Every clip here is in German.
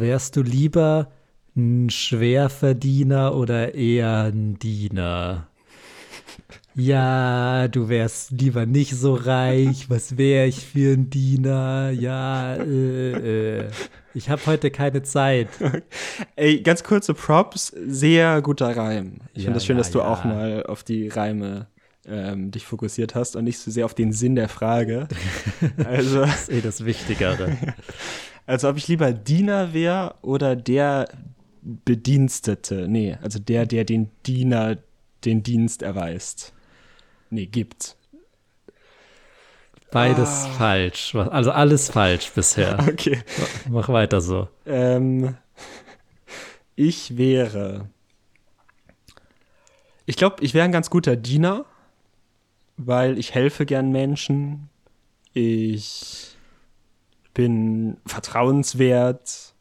wärst du lieber ein Schwerverdiener oder eher ein Diener? Ja, du wärst lieber nicht so reich. Was wäre ich für ein Diener? Ja, äh, äh. Ich habe heute keine Zeit. Ey, ganz kurze Props, sehr guter Reim. Ich Ja, finde das schön, ja, dass du ja. auch mal auf die Reime ähm, dich fokussiert hast und nicht so sehr auf den Sinn der Frage. Also, Das ist eh das Wichtigere. also ob ich lieber Diener wäre oder der Bedienstete. Nee, also der, der den Diener den Dienst erweist. Nee, gibt. Beides Ah. falsch. Also alles falsch bisher. Okay. Mach weiter so. Ähm, ich wäre. Ich glaube, ich wäre ein ganz guter Diener, weil ich helfe gern Menschen. Ich bin vertrauenswert.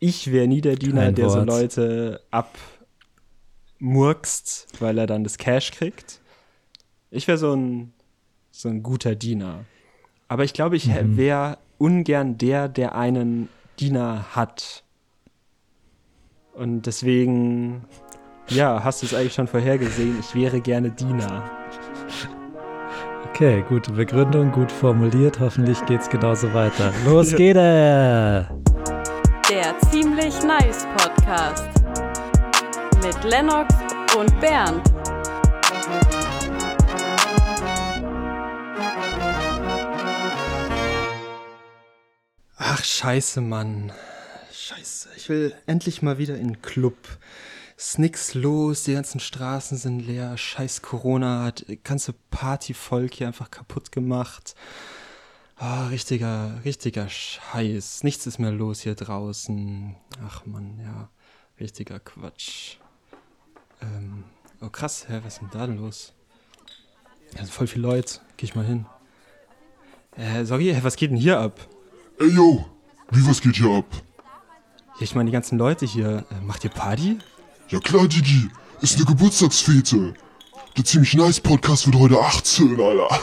Ich wäre nie der Diener, Kein der so Wort. Leute abmurkst, weil er dann das Cash kriegt. Ich wäre so ein, so ein guter Diener. Aber ich glaube, ich Mhm. wäre ungern der, der einen Diener hat. Und deswegen, ja, hast du es eigentlich schon vorhergesehen, ich wäre gerne Diener. Okay, gute Begründung, gut formuliert. Hoffentlich geht's genauso weiter. Los Ja. geht er! Der ziemlich nice Podcast mit Lennox und Bernd. Ach, scheiße, Mann. Scheiße, ich will endlich mal wieder in den Club. Ist nix los, die ganzen Straßen sind leer. Scheiß Corona hat das ganze Partyvolk hier einfach kaputt gemacht. Ah, richtiger, richtiger Scheiß. Nichts ist mehr los hier draußen. Ach man, ja. Richtiger Quatsch. Ähm, oh krass, hä, was ist denn da denn los? Ja, sind voll viele Leute. Geh ich mal hin. Äh, sorry, hä, was geht denn hier ab? Ey yo, wie was geht hier ab? Ich meine, die ganzen Leute hier, äh, macht ihr Party? Ja klar, Digi, ist eine Geburtstagsfete. Der ziemlich nice Podcast wird heute 18, Alter.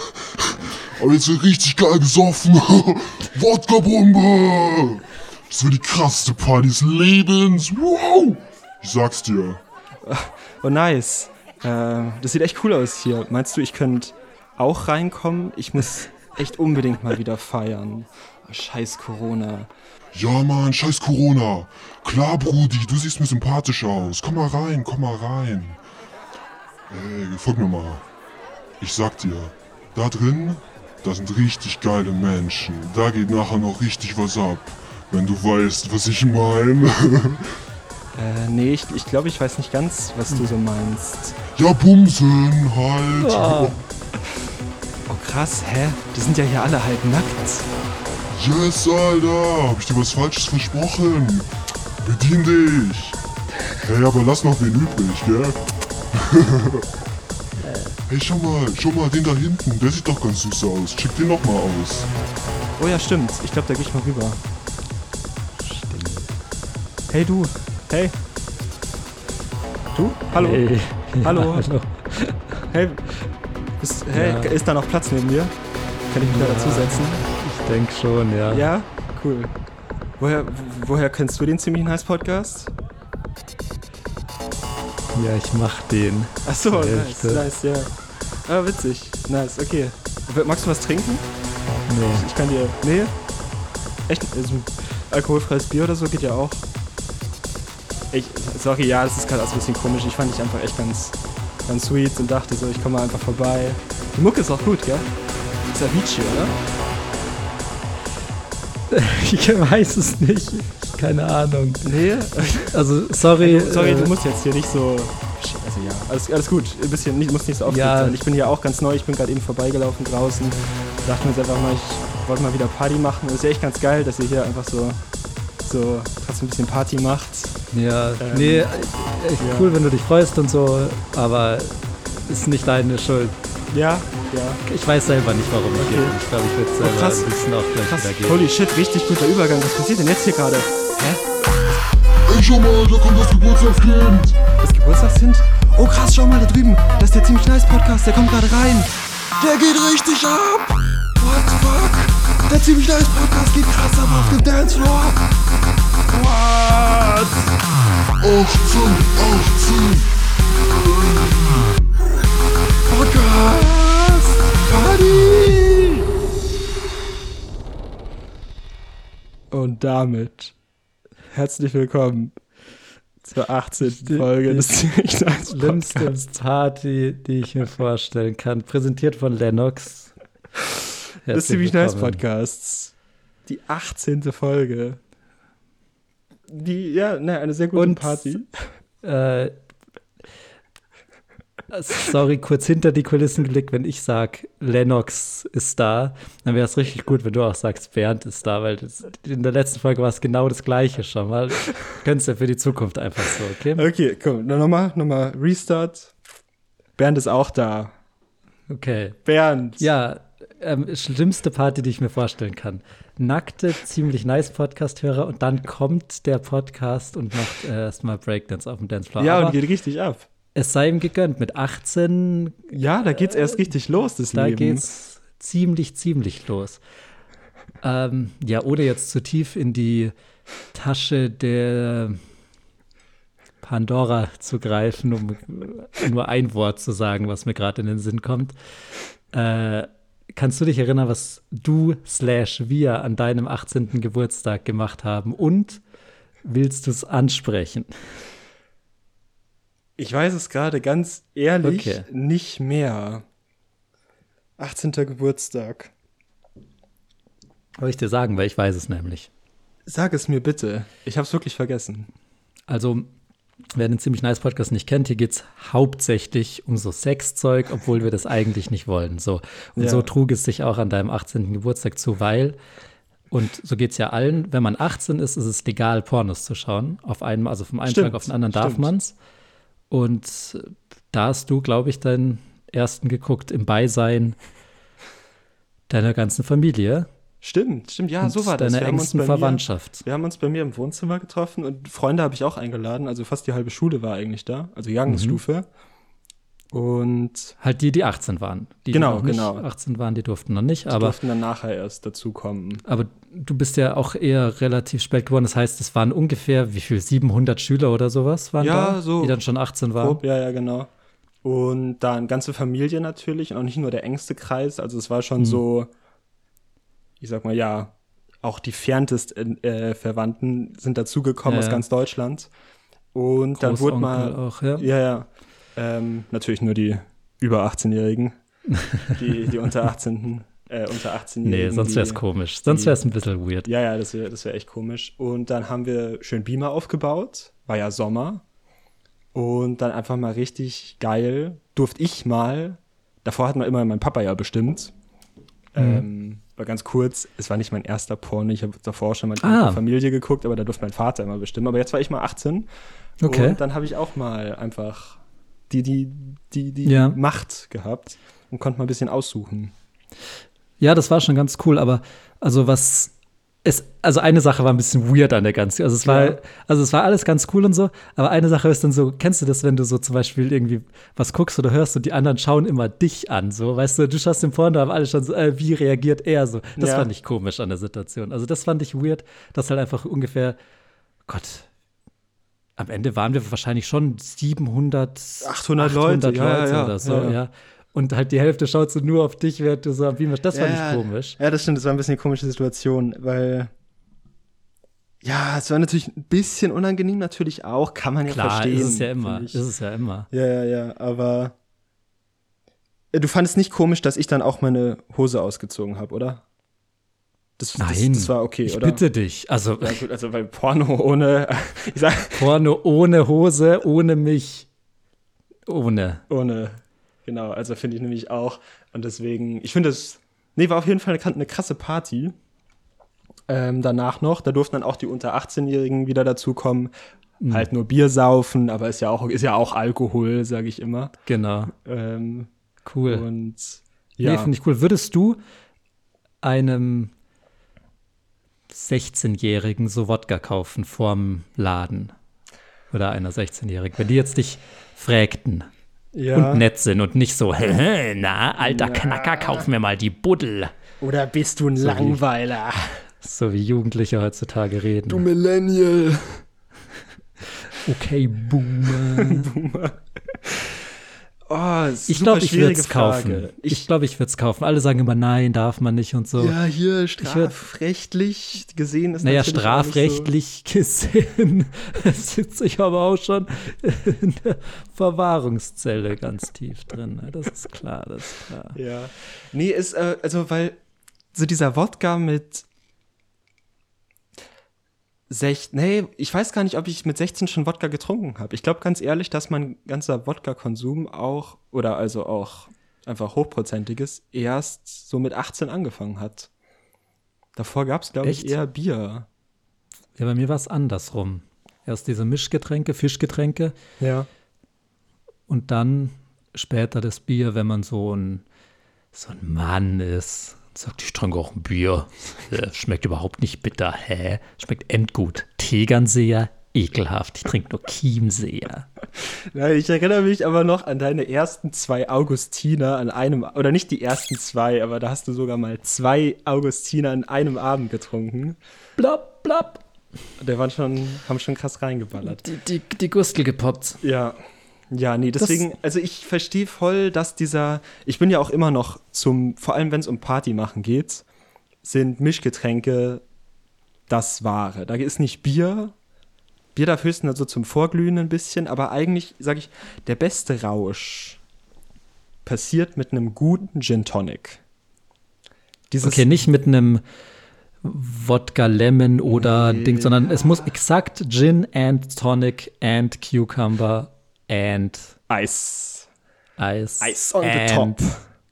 Aber jetzt wird richtig geil gesoffen. Wodka-Bombe! Das wird die krasseste Party des Lebens. Wow! Ich sag's dir. Oh, nice. Äh, das sieht echt cool aus hier. Meinst du, ich könnte auch reinkommen? Ich muss echt unbedingt mal wieder feiern. Scheiß Corona. Ja, Mann, scheiß Corona. Klar, Brudi, du siehst mir sympathisch aus. Komm mal rein, komm mal rein. Ey, folg mir mal. Ich sag dir, da drin, da sind richtig geile Menschen. Da geht nachher noch richtig was ab. Wenn du weißt, was ich meine. Äh, nee, ich, ich glaube, ich weiß nicht ganz, was du so meinst. ja, Bumsen halt. Oh, Oh, krass, hä? Die sind ja hier alle halb nackt. Yes, Alter. Hab ich dir was Falsches versprochen? Bedien dich. Hey, aber lass noch wen übrig, gell? hey, schau mal, schau mal, den da hinten, der sieht doch ganz süß aus. Check den doch mal aus. Oh ja, stimmt. Ich glaube, da gehe ich mal rüber. Hey, du. Hey. Du? Hallo? Hey. Hallo. Hallo. Hey. Bist, hey, Ja. ist da noch Platz neben dir? Kann ich mich da Ja. dazusetzen? Ich denke schon, ja. Ja? Cool. Woher, woher kennst du den ziemlich nice Podcast? Ja, ich mach den. Achso, Zur nice, nice, ja. Ah, witzig. Nice, okay. Magst du was trinken? Nee. Ich kann dir. Nee? Echt? Also, alkoholfreies Bier oder so geht ja auch. Ich, sorry, ja, das ist gerade alles ein bisschen komisch. Ich fand dich einfach echt ganz, ganz sweet und dachte so, ich komme mal einfach vorbei. Die Mucke ist auch gut, gell? Ist Avicii, oder? Ich weiß es nicht. Keine Ahnung. Nee? Also, sorry. Sorry, äh, du musst jetzt hier nicht so. Also ja, alles, alles gut. Ein bisschen, nicht, muss nicht so aufgeregt Ja. sein. Ich bin hier auch ganz neu. Ich bin gerade eben vorbeigelaufen draußen. Dachte mir jetzt einfach mal, ich wollte mal wieder Party machen. Und es ist ja echt ganz geil, dass ihr hier einfach so, so trotzdem ein bisschen Party macht. Ja, Ähm, nee, echt ja. cool, wenn du dich freust und so, aber ist nicht deine Schuld. Ja, ja. Ich weiß selber nicht, warum ich okay. hier bin. Ich glaube, ich würde es selber oh, krass. ein bisschen auch gleich krass. wiedergeben. Holy shit, richtig guter Übergang. Was passiert denn jetzt hier gerade? Hä? Ey, schau mal, da kommt das Geburtstagskind. Das Geburtstagskind? Oh krass, schau mal da drüben. Das ist der ziemlich nice Podcast, der kommt gerade rein. Der geht richtig ab. What the fuck? Der ziemlich nice Podcast geht krass ab auf dem Dancefloor. What? 18, 18. Und damit herzlich willkommen zur 18. Folge des Ziemlich Nice Schlimmste. Party, die ich mir vorstellen kann. Präsentiert von Lennox. Des Herzlich Ziemlich Nice. Podcasts. Die 18. Folge. Die, ja, ne, eine sehr gute Und- Party. Äh, sorry, kurz hinter die Kulissen geblickt, wenn ich sag, Lennox ist da, dann wäre es richtig gut, wenn du auch sagst, Bernd ist da, weil das, in der letzten Folge war es genau das Gleiche schon mal. Könntest ja für die Zukunft einfach so, okay? Okay, komm, nochmal, nochmal Restart. Bernd ist auch da. Okay. Bernd. Ja, ähm, schlimmste Party, die ich mir vorstellen kann. Nackte, ziemlich nice Podcast-Hörer und dann kommt der Podcast und macht äh, erstmal Breakdance auf dem Dancefloor. Ja, Aber und geht richtig ab. Es sei ihm gegönnt. Mit 18, Ja, da geht's erst richtig los, das da Leben. geht's ziemlich, ziemlich los. Ähm, ja, ohne jetzt zu tief in die Tasche der Pandora zu greifen, um nur ein Wort zu sagen, was mir gerade in den Sinn kommt. Äh, kannst du dich erinnern, was du slash wir an deinem 18. Geburtstag gemacht haben? Und willst du es ansprechen? Ich weiß es gerade ganz ehrlich Okay. nicht mehr. 18. Geburtstag. Soll ich dir sagen, weil ich weiß es nämlich. Sag es mir bitte. Ich hab's wirklich vergessen. Also, wer den ziemlich nice Podcast nicht kennt, hier geht es hauptsächlich um so Sexzeug, obwohl wir das eigentlich nicht wollen. So. Und Ja. so trug es sich auch an deinem 18. Geburtstag zu, weil, und so geht es ja allen, wenn man 18 ist, ist es legal, Pornos zu schauen. Auf einmal, also vom einen Stimmt, Tag auf den anderen darf stimmt. man's. Und da hast du, glaube ich, deinen ersten geguckt im Beisein deiner ganzen Familie. Stimmt, stimmt. Ja, und so war das. Deiner Wir engsten bei mir- Verwandtschaft. Wir haben uns bei mir im Wohnzimmer getroffen und Freunde habe ich auch eingeladen. Also fast die halbe Schule war eigentlich da, also Jahrgangsstufe. Und Halt die, die 18 waren. Die, Genau, die noch nicht genau. 18 waren, die durften noch nicht. die Aber durften dann nachher erst dazukommen. Aber du bist ja auch eher relativ spät geworden. Das heißt, es waren ungefähr, wie viel, 700 Schüler oder sowas waren Ja, da, so die dann schon 18 waren. Grob, ja, ja, genau. Und dann ganze Familie natürlich und auch nicht nur der engste Kreis. Also es war Mhm. schon so, ich sag mal, ja, auch die ferntest äh, Verwandten sind dazugekommen Ja, aus ganz Deutschland. Und dann wurde mal, auch, ja. ja, ja, ähm, natürlich nur die über 18-Jährigen, die, die unter 18. Äh, unter 18-Jährigen. Nee, sonst wäre es komisch. Sonst wäre es ein bisschen weird. Ja, ja, das wäre das wär echt komisch. Und dann haben wir schön Beamer aufgebaut. War ja Sommer. Und dann einfach mal richtig geil. Durfte ich mal. Davor hat man immer mein Papa ja bestimmt. Mhm. Ähm, war ganz kurz. Es war nicht mein erster Porno. Ich habe davor schon mal mit Ah. Familie geguckt, aber da durfte mein Vater immer bestimmen. Aber jetzt war ich mal 18. Okay. Und dann habe ich auch mal einfach die, die, die, die Ja. Macht gehabt und konnte mal ein bisschen aussuchen. Ja, das war schon ganz cool, aber also was es, also eine Sache war ein bisschen weird an der ganzen, also es war, Ja. also es war alles ganz cool und so, aber eine Sache ist dann so, kennst du das, wenn du so zum Beispiel irgendwie was guckst oder hörst und die anderen schauen immer dich an, so, weißt du, du schaust den Porno, aber alle schon so, äh, wie reagiert er so, das Ja. fand ich komisch an der Situation, also das fand ich weird, dass halt einfach ungefähr, Gott, am Ende waren wir wahrscheinlich schon 700, 800 Leute, ja, ja, ja, oder so, ja. Und halt die Hälfte schaut so nur auf dich, während du so am Beamer Das fand ich komisch. Ja, das stimmt, das war ein bisschen eine komische Situation, weil ja, es war natürlich ein bisschen unangenehm, natürlich auch, kann man ja Klar, verstehen. ist es ja immer. Ist es ja immer. Ja, ja, ja, aber du fandest nicht komisch, dass ich dann auch meine Hose ausgezogen habe, oder? Das, Nein. das, das war okay, ich oder? bitte dich. Also Ja, gut, also bei Porno ohne, sag, Porno ohne Hose, ohne mich. Ohne. ohne, genau, also finde ich nämlich auch. Und deswegen, ich finde es, nee, war auf jeden Fall eine, eine krasse Party. Ähm, danach noch, da durften dann auch die unter 18-Jährigen wieder dazukommen. Mhm. Halt nur Bier saufen, aber ist ja auch, ist ja auch Alkohol, sage ich immer. Genau. Ähm, Cool. und Ja. ja, Nee, finde ich cool. Würdest du einem 16-Jährigen so Wodka kaufen vorm Laden? Oder einer 16-Jährigen? Wenn die jetzt dich frägten ja. und nett sind und nicht so, na, alter Knacker, kauf mir mal die Buddel. Oder bist du ein wie- Langweiler? So wie Jugendliche heutzutage reden. Millennial. Okay, Boomer. Oh, Ich glaube, ich würde es kaufen. Ich, Ich, glaube, ich würde es kaufen. Alle sagen immer, nein, darf man nicht und so. ja, hier würd- strafrechtlich gesehen ist naja, strafrechtlich gesehen sitze ich aber auch schon in der Verwahrungszelle ganz tief drin. ne? Das ist klar, das ist klar. So, ja. Nee, ist, äh, also, weil so dieser Wodka mit Sech, nee, ich weiß gar nicht, ob ich mit 16 schon Wodka getrunken habe. Ich glaube ganz ehrlich, dass mein ganzer Wodka-Konsum auch, oder also auch einfach hochprozentiges, erst so mit 18 angefangen hat. Davor gab es, glaube ich, eher Bier. Ja, bei mir war es andersrum. Erst diese Mischgetränke, Fischgetränke Ja. und dann später das Bier, wenn man so ein, so ein Mann ist. Sagt, ich trinke auch ein Bier. Ja, schmeckt überhaupt nicht bitter. Hä? Schmeckt endgut. Tegernseher, ekelhaft. Ich trinke nur Chiemseer. Ja, ich erinnere mich aber noch an deine ersten zwei Augustiner an einem, oder nicht die ersten zwei, aber da hast du sogar mal zwei Augustiner an einem Abend getrunken. Blab, blab. Der waren schon, haben schon krass reingeballert. Die, die, die Gustel gepoppt. Ja. Ja, nee, deswegen, also ich verstehe voll, dass dieser, ich bin ja auch immer noch zum, vor allem wenn es um Party machen geht, sind Mischgetränke das Wahre. Da ist nicht Bier, Bier darf höchstens also zum Vorglühen ein bisschen, aber eigentlich, sage ich, der beste Rausch passiert mit einem guten Gin Tonic. Dieses, Okay, nicht mit einem Wodka Lemon oder Nee. Ding, sondern es muss exakt Gin and Tonic and Cucumber and Eis. Ice. Ice on the top.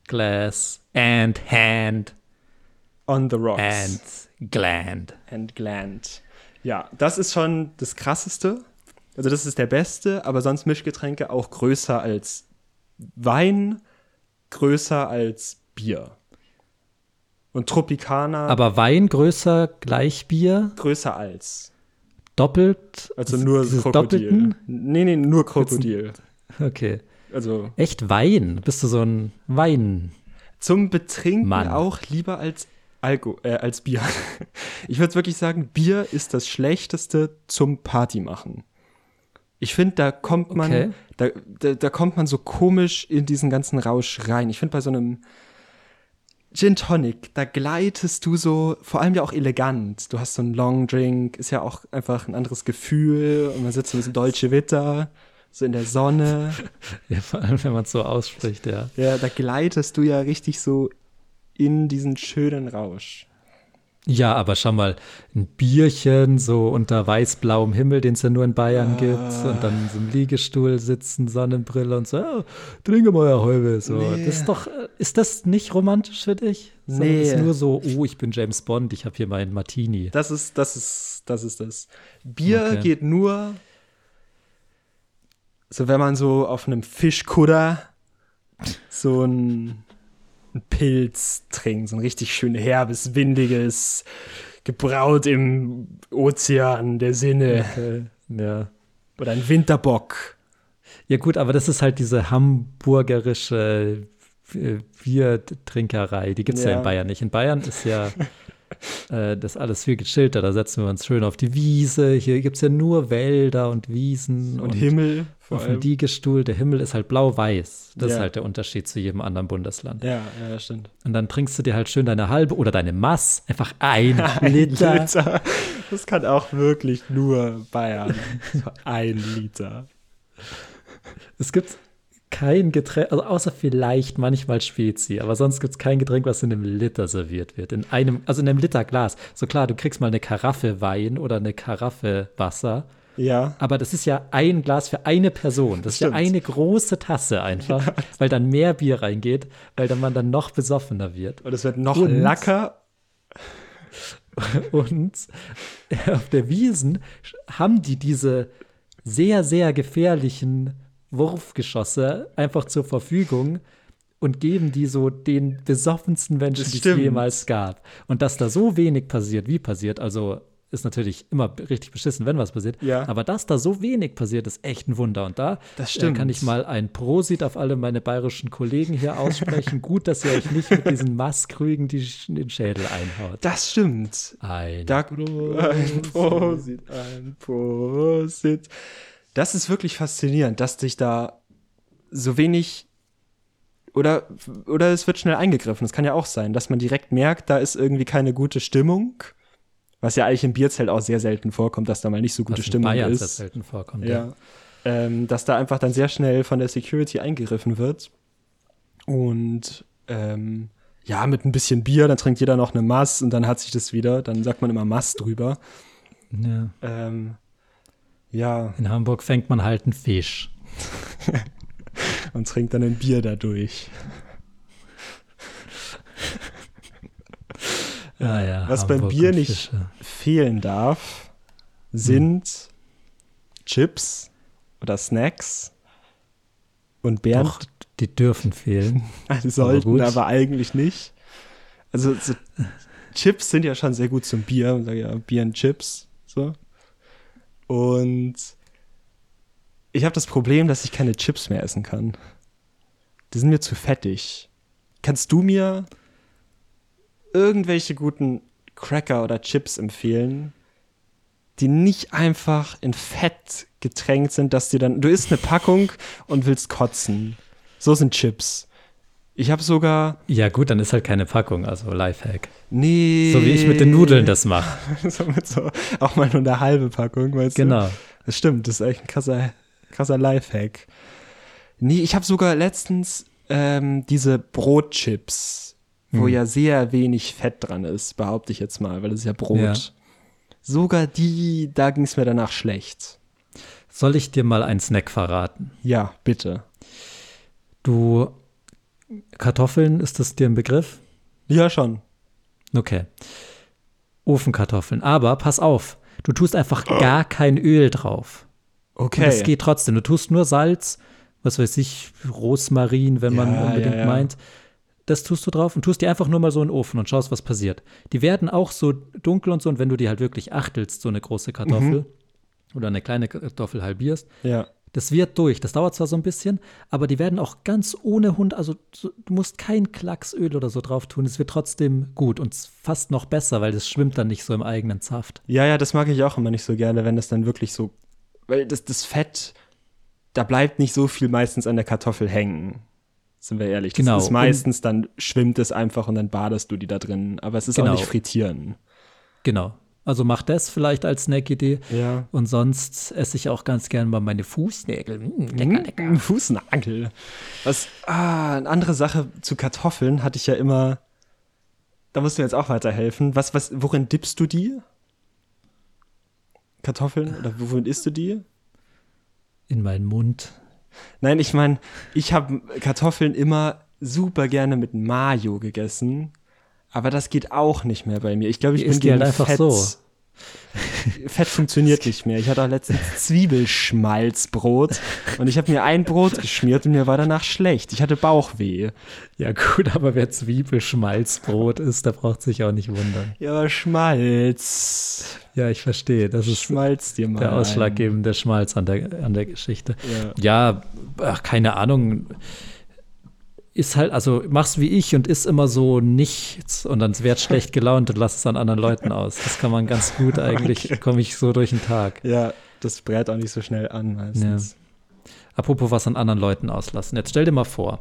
Glass and hand On the rocks. and gland. and Gland. Ja, das ist schon das Krasseste. Also das ist der Beste, aber sonst Mischgetränke auch größer als Wein, größer als Bier. Und Tropicana Aber Wein größer gleich Bier, größer als. Doppelt. Also nur Krokodil. Doppelten? Nee, nee, nur Krokodil. Okay. Also Echt Wein? Bist du so ein Wein? zum Betrinken Mann. auch lieber als Alko äh, als Bier. Ich würde wirklich sagen, Bier ist das schlechteste zum Party machen. Ich finde, da kommt man, Okay. da, da, da kommt man so komisch in diesen ganzen Rausch rein. Ich finde bei so einem Gin Tonic, da gleitest du so, vor allem ja auch elegant. Du hast so einen Long Drink, ist ja auch einfach ein anderes Gefühl und man sitzt so ein bisschen Dolce Vita, so in der Sonne. Ja, vor allem, wenn man es so ausspricht, ja. Ja, da gleitest du ja richtig so in diesen schönen Rausch. Ja, aber schau mal, ein Bierchen so unter weiß-blauem Himmel, den es ja nur in Bayern gibt, und dann in so einem Liegestuhl sitzen, Sonnenbrille und so, ja, trinke mal ja Häube. So. Nee. Das ist doch, äh, ist das nicht romantisch für dich? Sondern Nee. ist nur so, oh, ich bin James Bond, ich habe hier meinen Martini. Das ist, das ist, das ist das. Bier Okay. geht nur, so wenn man so auf einem Fischkutter so ein, ein Pilz trinkt, so ein richtig schön herbes, windiges, gebraut im Ozean der Sinne. Okay. Ja. Oder ein Winterbock. Ja, gut, aber das ist halt diese hamburgerische äh, Biertrinkerei. Die gibt es ja. Ja. in Bayern nicht. In Bayern ist ja äh, das alles viel gechillter. Da setzen wir uns schön auf die Wiese. Hier gibt es ja nur Wälder und Wiesen Und, Himmel vor auf dem. Liegestuhl. Der Himmel ist halt blau-weiß. Das Ja. ist halt der Unterschied zu jedem anderen Bundesland. Ja, ja, stimmt. Und dann trinkst du dir halt schön deine halbe oder deine Mass, einfach ein Liter. Liter. Das kann auch wirklich nur Bayern. Ein Liter. Es gibt kein Getränk, also außer vielleicht manchmal Spezi, aber sonst gibt es kein Getränk, was in einem Liter serviert wird. In einem, also in einem Liter Glas. So klar, du kriegst mal eine Karaffe Wein oder eine Karaffe Wasser, Ja. aber das ist ja ein Glas für eine Person. Das ist ja Stimmt. eine große Tasse einfach, weil dann mehr Bier reingeht, weil dann man dann noch besoffener wird. Und es wird noch Und- lacker. Und auf der Wiesen haben die diese sehr, sehr gefährlichen Wurfgeschosse einfach zur Verfügung und geben die so den besoffensten Menschen, die es jemals gab. Und dass da so wenig passiert, wie passiert, also ist natürlich immer richtig beschissen, wenn was passiert. Ja. Aber dass da so wenig passiert, ist echt ein Wunder. Und da Das äh, kann ich mal ein Prosit auf alle meine bayerischen Kollegen hier aussprechen. Gut, dass ihr euch nicht mit diesen Masskrügen die, den Schädel einhaut. Das stimmt. Ein Da, ein Prosit, ein Prosit. Das ist wirklich faszinierend, dass dich da so wenig oder, oder es wird schnell eingegriffen. Es kann ja auch sein, dass man direkt merkt, da ist irgendwie keine gute Stimmung. Was ja eigentlich im Bierzelt auch sehr selten vorkommt, dass da mal nicht so gute Was in Stimmung Bayern ist. sehr selten vorkommt. Ja. Ähm, dass da einfach dann sehr schnell von der Security eingegriffen wird. Und ähm, ja, mit ein bisschen Bier, dann trinkt jeder noch eine Mass und dann hat sich das wieder. Dann sagt man immer Mass drüber. Ja. Ähm, ja, In Hamburg fängt man halt einen Fisch. und trinkt dann ein Bier dadurch. Ja, ja. Was beim Hamburg Bier und nicht fehlen darf, sind Chips oder Snacks. Und Bernd Doch, die dürfen fehlen. sollten gut. aber, eigentlich nicht. Also so, Chips sind ja schon sehr gut zum Bier. Ja Bier und Chips. So. Und ich habe das Problem, dass ich keine Chips mehr essen kann. Die sind mir zu fettig. Kannst du mir irgendwelche guten Cracker oder Chips empfehlen, die nicht einfach in Fett getränkt sind, dass dir dann. Du isst eine Packung und willst kotzen. So sind Chips. Ich habe sogar. Ja, gut, dann ist halt keine Packung, also Lifehack. Nee. So wie ich mit den Nudeln das mache. so mit so, auch mal nur eine halbe Packung, weißt du? Genau. Das stimmt, das ist echt ein krasser, krasser Lifehack. Nee, ich habe sogar letztens ähm, diese Brotchips, wo Hm. ja sehr wenig Fett dran ist, behaupte ich jetzt mal, weil es ist ja Brot. Ja. Sogar die, da ging es mir danach schlecht. Soll ich dir mal einen Snack verraten? Ja, bitte. Du, Kartoffeln, ist das dir ein Begriff? Ja, schon. Okay. Ofenkartoffeln. Aber pass auf, du tust einfach gar kein Öl drauf. Okay. Und es geht trotzdem. Du tust nur Salz, was weiß ich, Rosmarin, wenn man Ja, unbedingt ja, ja. meint. Das tust du drauf und tust die einfach nur mal so in den Ofen und schaust, was passiert. Die werden auch so dunkel und so, und wenn du die halt wirklich achtelst, so eine große Kartoffel Mhm. oder eine kleine Kartoffel halbierst, Ja. Das wird durch. Das dauert zwar so ein bisschen, aber die werden auch ganz ohne Hund, also so, du musst kein Klacksöl oder so drauf tun. Es wird trotzdem gut und fast noch besser, weil das schwimmt dann nicht so im eigenen Saft. Ja, ja, das mag ich auch immer nicht so gerne, wenn das dann wirklich so, weil das, das Fett, da bleibt nicht so viel meistens an der Kartoffel hängen. Sind wir ehrlich. Das Genau, ist meistens, dann schwimmt es einfach und dann badest du die da drin. Aber es ist Genau. auch nicht frittieren. Genau. Also mach das vielleicht als Snack-Idee. Ja. Und sonst esse ich auch ganz gern mal meine Fußnägel. Mm, lecker, Mhm. lecker. Fußnagel. Was, ah, eine andere Sache zu Kartoffeln hatte ich ja immer, da musst du jetzt auch weiterhelfen. Was, was, worin dippst du die? Kartoffeln? Oder worin isst du die? In meinen Mund. Nein, ich meine, ich habe Kartoffeln immer super gerne mit Mayo gegessen, aber das geht auch nicht mehr bei mir. Ich glaube, ich Die bin die halt gegen einfach Fett. so. Fett funktioniert nicht mehr. Ich hatte auch letztens Zwiebelschmalzbrot und ich habe mir ein Brot geschmiert und mir war danach schlecht. Ich hatte Bauchweh. Ja, gut, aber wer Zwiebelschmalzbrot isst, der braucht sich auch nicht wundern. Ja, aber Schmalz. Ja, ich verstehe. Das ist Schmalz dir mal. der ausschlaggebende Schmalz an der, an der Geschichte. Ja. Ja, ach, keine Ahnung. Ist halt, also mach's wie ich und isst immer so nichts und dann werd schlecht gelaunt und lass es an anderen Leuten aus. Das kann man ganz gut eigentlich, komme ich so durch den Tag. Ja, das brät auch nicht so schnell an meistens. Apropos was an anderen Leuten auslassen. Jetzt stell dir mal vor,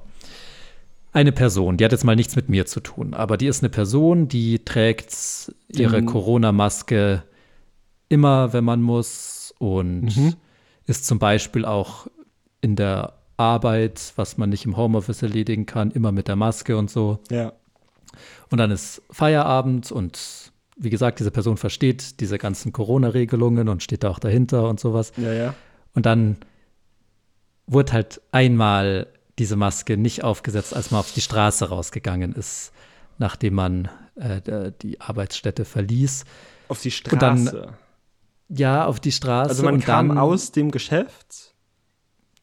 eine Person, die hat jetzt mal nichts mit mir zu tun, aber die ist eine Person, die trägt ihre Mhm. Corona-Maske immer, wenn man muss und Mhm. ist zum Beispiel auch in der Arbeit, was man nicht im Homeoffice erledigen kann, immer mit der Maske und so. Ja. Und dann ist Feierabend und wie gesagt, diese Person versteht diese ganzen Corona-Regelungen und steht da auch dahinter und sowas. Ja, ja. Und dann wurde halt einmal diese Maske nicht aufgesetzt, als man auf die Straße rausgegangen ist, nachdem man äh, die Arbeitsstätte verließ. Auf die Und dann Straße. Ja, auf die Straße. also man kam dann, aus dem Geschäft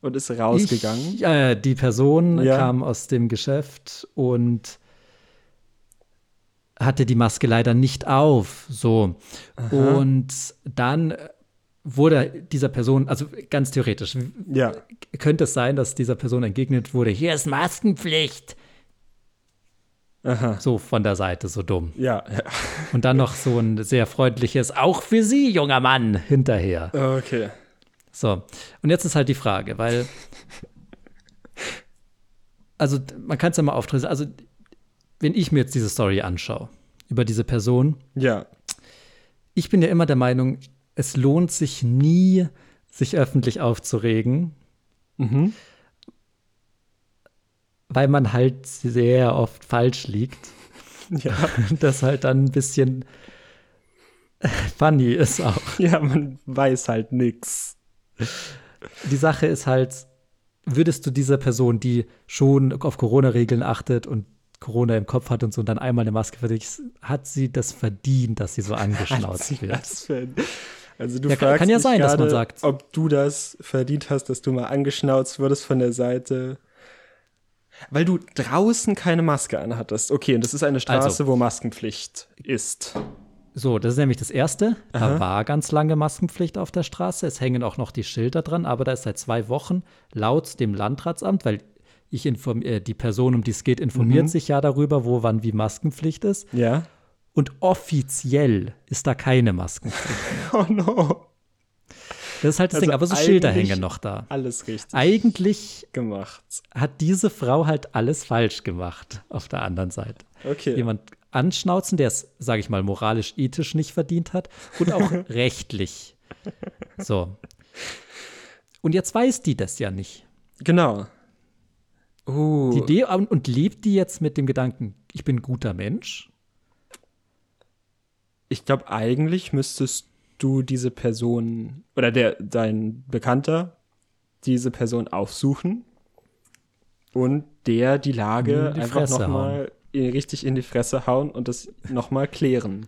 und ist rausgegangen. Ich, äh, die Person Ja. kam aus dem Geschäft und hatte die Maske leider nicht auf. So. Und dann wurde dieser Person, also ganz theoretisch, ja. könnte es sein, dass dieser Person entgegnet wurde, hier ist Maskenpflicht. Aha. So von der Seite, so dumm. Ja, ja. Und dann noch so ein sehr freundliches, auch für Sie, junger Mann, hinterher. Okay. So, und jetzt ist halt die Frage, weil, also man kann es ja mal auftreten, also wenn ich mir jetzt diese Story anschaue, über diese Person, Ja. ich bin ja immer der Meinung, es lohnt sich nie, sich öffentlich aufzuregen, Mhm. weil man halt sehr oft falsch liegt. Ja. Und das halt dann ein bisschen funny ist auch. ja, man weiß halt nix. Die Sache ist halt, würdest du dieser Person, die schon auf Corona-Regeln achtet und Corona im Kopf hat und so und dann einmal eine Maske verdient, hat sie das verdient, dass sie so angeschnauzt wird? Für ein- Also du Ja, kann- fragst kann ja sein, dass man sagt- ob du das verdient hast, dass du mal angeschnauzt wurdest von der Seite. Weil du draußen keine Maske anhattest. Okay, und das ist eine Straße, Also- wo Maskenpflicht ist. So, das ist nämlich das Erste. Da Aha. war ganz lange Maskenpflicht auf der Straße. Es hängen auch noch die Schilder dran, aber da ist seit zwei Wochen laut dem Landratsamt, weil ich inform äh, die Person, um die es geht, informiert Mhm. sich ja darüber, wo wann wie Maskenpflicht ist. Ja. Und offiziell ist da keine Maskenpflicht. Oh no. Das ist halt das Also Ding, aber so Schilder hängen noch da. Alles richtig Eigentlich gemacht. hat diese Frau halt alles falsch gemacht auf der anderen Seite. Okay. Jemand anschnauzen, der es, sage ich mal, moralisch, ethisch nicht verdient hat und auch rechtlich. So. Und jetzt weiß die das ja nicht. Genau. Uh, Die Idee und, und lebt die jetzt mit dem Gedanken, ich bin ein guter Mensch? ich glaube, eigentlich müsstest du diese Person oder der dein Bekannter diese Person aufsuchen und der die Lage In die einfach nochmal richtig in die Fresse hauen und das nochmal klären.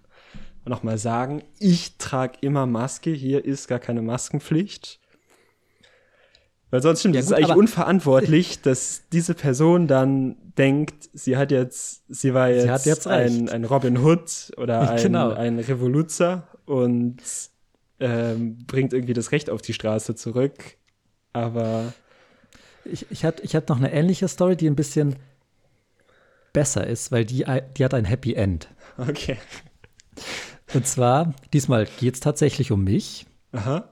Und nochmal sagen, ich trage immer Maske, hier ist gar keine Maskenpflicht. Weil sonst stimmt, Ja, es ist eigentlich unverantwortlich, dass diese Person dann denkt, sie hat jetzt, sie war jetzt, hat jetzt ein, ein Robin Hood oder ein, Genau. ein Revoluzer und ähm, bringt irgendwie das Recht auf die Straße zurück. Aber Ich, ich hatte ich hatte noch eine ähnliche Story, die ein bisschen besser ist, weil die, die hat ein Happy End. okay. Und zwar, diesmal geht es tatsächlich um mich. Aha.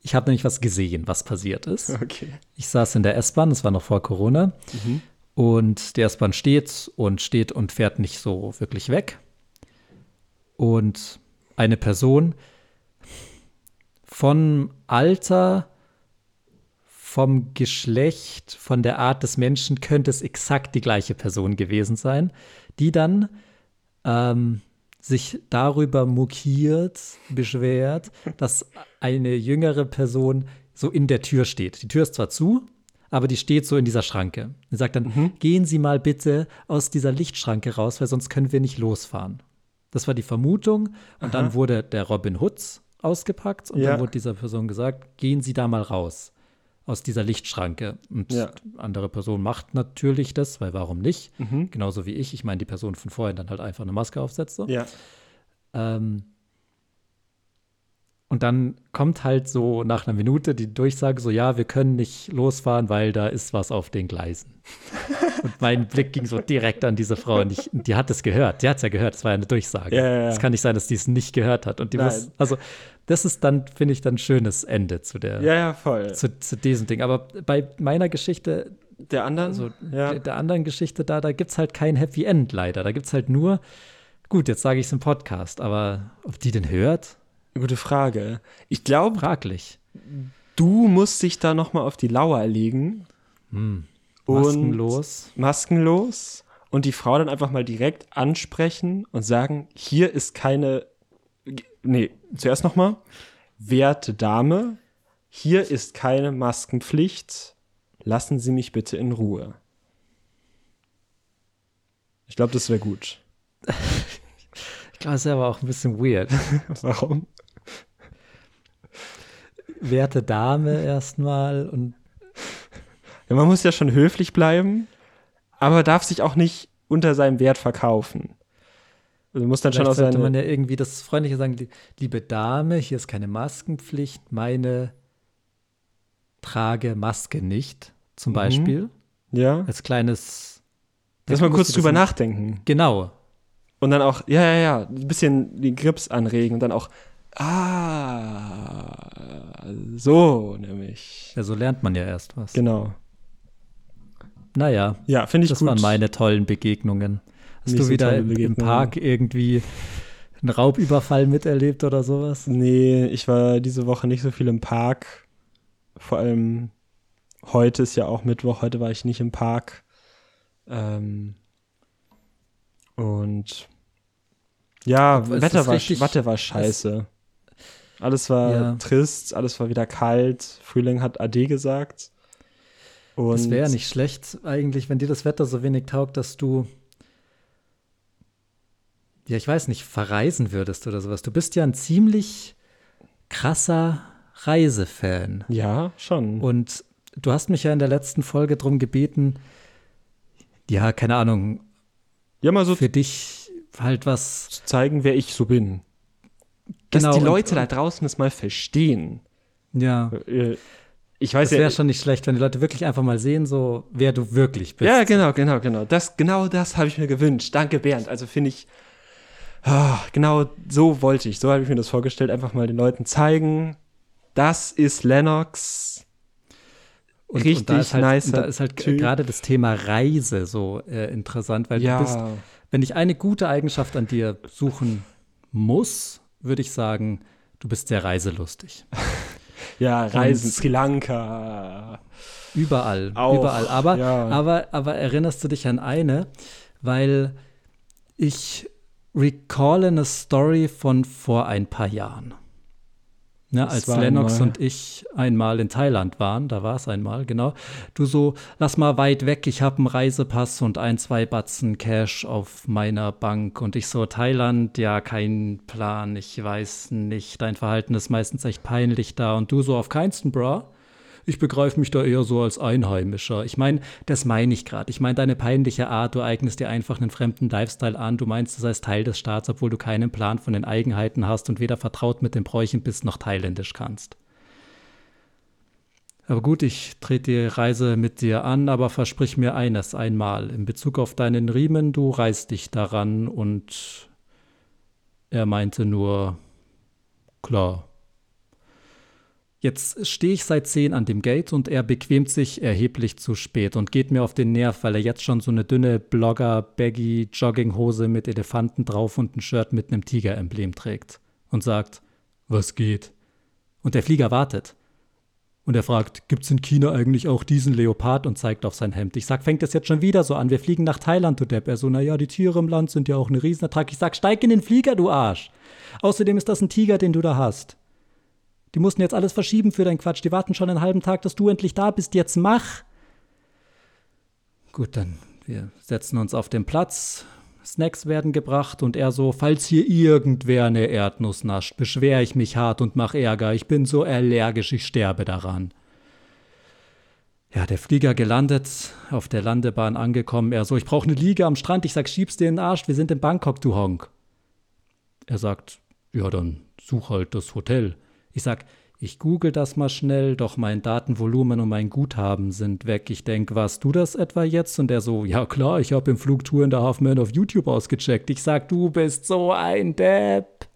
Ich habe nämlich was gesehen, was passiert ist. Okay. Ich saß in der S-Bahn, das war noch vor Corona. Und die S-Bahn steht und steht und fährt nicht so wirklich weg. Und eine Person von Alter, vom Geschlecht, von der Art des Menschen könnte es exakt die gleiche Person gewesen sein, die dann ähm, sich darüber mokiert, beschwert, dass eine jüngere Person so in der Tür steht. Die Tür ist zwar zu, aber die steht so in dieser Schranke. Sie sagt dann, gehen Sie mal bitte aus dieser Lichtschranke raus, weil sonst können wir nicht losfahren. Das war die Vermutung. Und dann wurde der Robin Hoods ausgepackt und Ja. dann wurde dieser Person gesagt, gehen Sie da mal raus aus dieser Lichtschranke. Und Ja. andere Person macht natürlich das, weil warum nicht? Mhm. Genauso wie ich. Ich meine, die Person von vorhin dann halt einfach eine Maske aufsetzt. So. Ja. Ähm, und dann kommt halt so nach einer Minute die Durchsage so, ja, wir können nicht losfahren, weil da ist was auf den Gleisen. und mein Blick ging so direkt an diese Frau und ich, die hat es gehört. Die hat es ja gehört, das war ja eine Durchsage. Ja, ja, ja. Es kann nicht sein, dass die es nicht gehört hat. Und die Nein. muss, also das ist dann, finde ich, dann ein schönes Ende zu der, Ja, ja, voll. zu, zu diesem Ding. Aber bei meiner Geschichte, Der anderen? also ja. der, der anderen Geschichte da, da gibt es halt kein Happy End leider. Da gibt es halt nur, gut, jetzt sage ich es im Podcast, aber ob die den hört, Gute Frage. Ich glaube, fraglich. du musst dich da noch mal auf die Lauer legen. Hm. Und Maskenlos. maskenlos und die Frau dann einfach mal direkt ansprechen und sagen, hier ist keine, nee, zuerst noch mal, werte Dame, hier ist keine Maskenpflicht, lassen Sie mich bitte in Ruhe. Ich glaube, das wäre gut. Ich glaube, es ist aber auch ein bisschen weird. Warum? Werte Dame erstmal und Ja, man muss ja schon höflich bleiben, aber darf sich auch nicht unter seinem Wert verkaufen. Also muss dann schon vielleicht auch sollte man ja irgendwie das Freundliche sagen, die- liebe Dame, hier ist keine Maskenpflicht, meine trage Maske nicht, zum Mhm. Beispiel. ja, Als kleines lass mal kurz drüber nachdenken. Genau. Und dann auch, ja, ja, ja, ein bisschen den Grips anregen und dann auch, Ah, so nämlich. Ja, so lernt man ja erst was. Genau. Naja, Ja, finde ich das gut. waren meine tollen Begegnungen. Hast Nicht du so wieder tolle im, im. Park irgendwie einen Raubüberfall miterlebt oder sowas? Nee, ich war diese Woche nicht so viel im Park. Vor allem heute ist ja auch Mittwoch, heute war ich nicht im Park. Ähm, und ja, ist Wetter war, Wetter war scheiße. Alles war Ja. trist, alles war wieder kalt. Frühling hat Ade gesagt. Und Es wäre nicht schlecht eigentlich, wenn dir das Wetter so wenig taugt, dass du, ja, ich weiß nicht, verreisen würdest oder sowas. Du bist ja ein ziemlich krasser Reisefan. Ja, schon. Und du hast mich ja in der letzten Folge darum gebeten, ja, keine Ahnung, ja, mal so für dich halt was. zu zeigen, wer ich so bin. Dass Genau, die und- Leute da draußen das mal verstehen. Ja, Äh, Ich weiß das wäre ja. schon nicht schlecht, wenn die Leute wirklich einfach mal sehen, so wer du wirklich bist. Ja, genau, genau, genau. Das, genau das habe ich mir gewünscht. Danke, Bernd. Also finde ich, ah, genau so wollte ich. So habe ich mir das vorgestellt. Einfach mal den Leuten zeigen, das ist Lennox. Und, Richtig und da ist halt, nicer und da ist halt gerade das Thema Reise so äh, interessant, weil du bist, Ja, wenn ich eine gute Eigenschaft an dir suchen muss, würde ich sagen, du bist sehr reiselustig. ja, Reisen, Sri Lanka. Überall, Auch, überall. Aber, ja. aber, aber erinnerst du dich an eine? Weil ich recalle eine Story von vor ein paar Jahren. Ja, Das als Lennox einmal- und ich einmal in Thailand waren, da war es einmal, genau. Du so, lass mal weit weg, ich habe einen Reisepass und ein, zwei Batzen Cash auf meiner Bank. Und ich so, Thailand, ja, kein Plan, ich weiß nicht, dein Verhalten ist meistens echt peinlich da. Und du so, auf keinsten, bra. Ich begreife mich da eher so als Einheimischer. Ich meine, das meine ich gerade. Ich meine deine peinliche Art, du eignest dir einfach einen fremden Lifestyle an. Du meinst, du seist Teil des Staats, obwohl du keinen Plan von den Eigenheiten hast und weder vertraut mit den Bräuchen bist noch thailändisch kannst. Aber gut, ich trete die Reise mit dir an, aber versprich mir eines einmal. In Bezug auf deinen Riemen, du reißt dich daran und er meinte nur, klar. Jetzt stehe ich seit 10 an dem Gate und er bequemt sich erheblich zu spät und geht mir auf den Nerv, weil er jetzt schon so eine dünne Blogger-Baggy-Jogginghose mit Elefanten drauf und ein Shirt mit einem Tiger-Emblem trägt und sagt, was geht? Und der Flieger wartet. Und er fragt, gibt's in China eigentlich auch diesen Leopard und zeigt auf sein Hemd. Ich sag, fängt das jetzt schon wieder so an? Wir fliegen nach Thailand, du Depp. Er so, naja, die Tiere im Land sind ja auch eine Riesenertrag. Ich sag, steig in den Flieger, du Arsch. Außerdem ist das ein Tiger, den du da hast. Die mussten jetzt alles verschieben für deinen Quatsch. Die warten schon einen halben Tag, dass du endlich da bist. Jetzt mach! Gut, dann wir setzen uns auf den Platz. Snacks werden gebracht und er so, falls hier irgendwer eine Erdnuss nascht, beschwere ich mich hart und mach Ärger. Ich bin so allergisch, ich sterbe daran. Ja, der Flieger gelandet, auf der Landebahn angekommen. Er so, ich brauche eine Liege am Strand. Ich sag, schieb's dir in den Arsch, wir sind in Bangkok, du Honk. Er sagt, ja, dann such halt das Hotel. Ich sag, ich google das mal schnell, doch mein Datenvolumen und mein Guthaben sind weg. Ich denk, warst du das etwa jetzt? Und er so, ja klar, ich habe im Flug Tour in der Halfman auf YouTube ausgecheckt. Ich sag, du bist so ein Depp.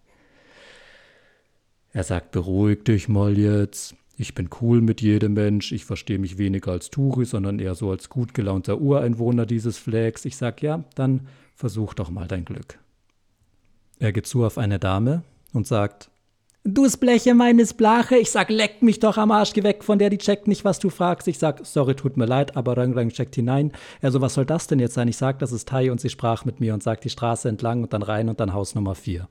Er sagt, beruhig dich mal jetzt. Ich bin cool mit jedem Mensch. Ich verstehe mich weniger als Touri, sondern eher so als gut gelaunter Ureinwohner dieses Flags. Ich sag, ja, dann versuch doch mal dein Glück. Er geht zu auf eine Dame und sagt, Du Bleche meines Blache. Ich sag, leck mich doch am Arsch, geh weg von der, die checkt nicht, was du fragst. Ich sag, sorry, tut mir leid, aber Rang Rang checkt hinein. Er so, was soll das denn jetzt sein? Ich sag, das ist Thai und sie sprach mit mir und sagt die Straße entlang und dann rein und dann Haus Nummer 4.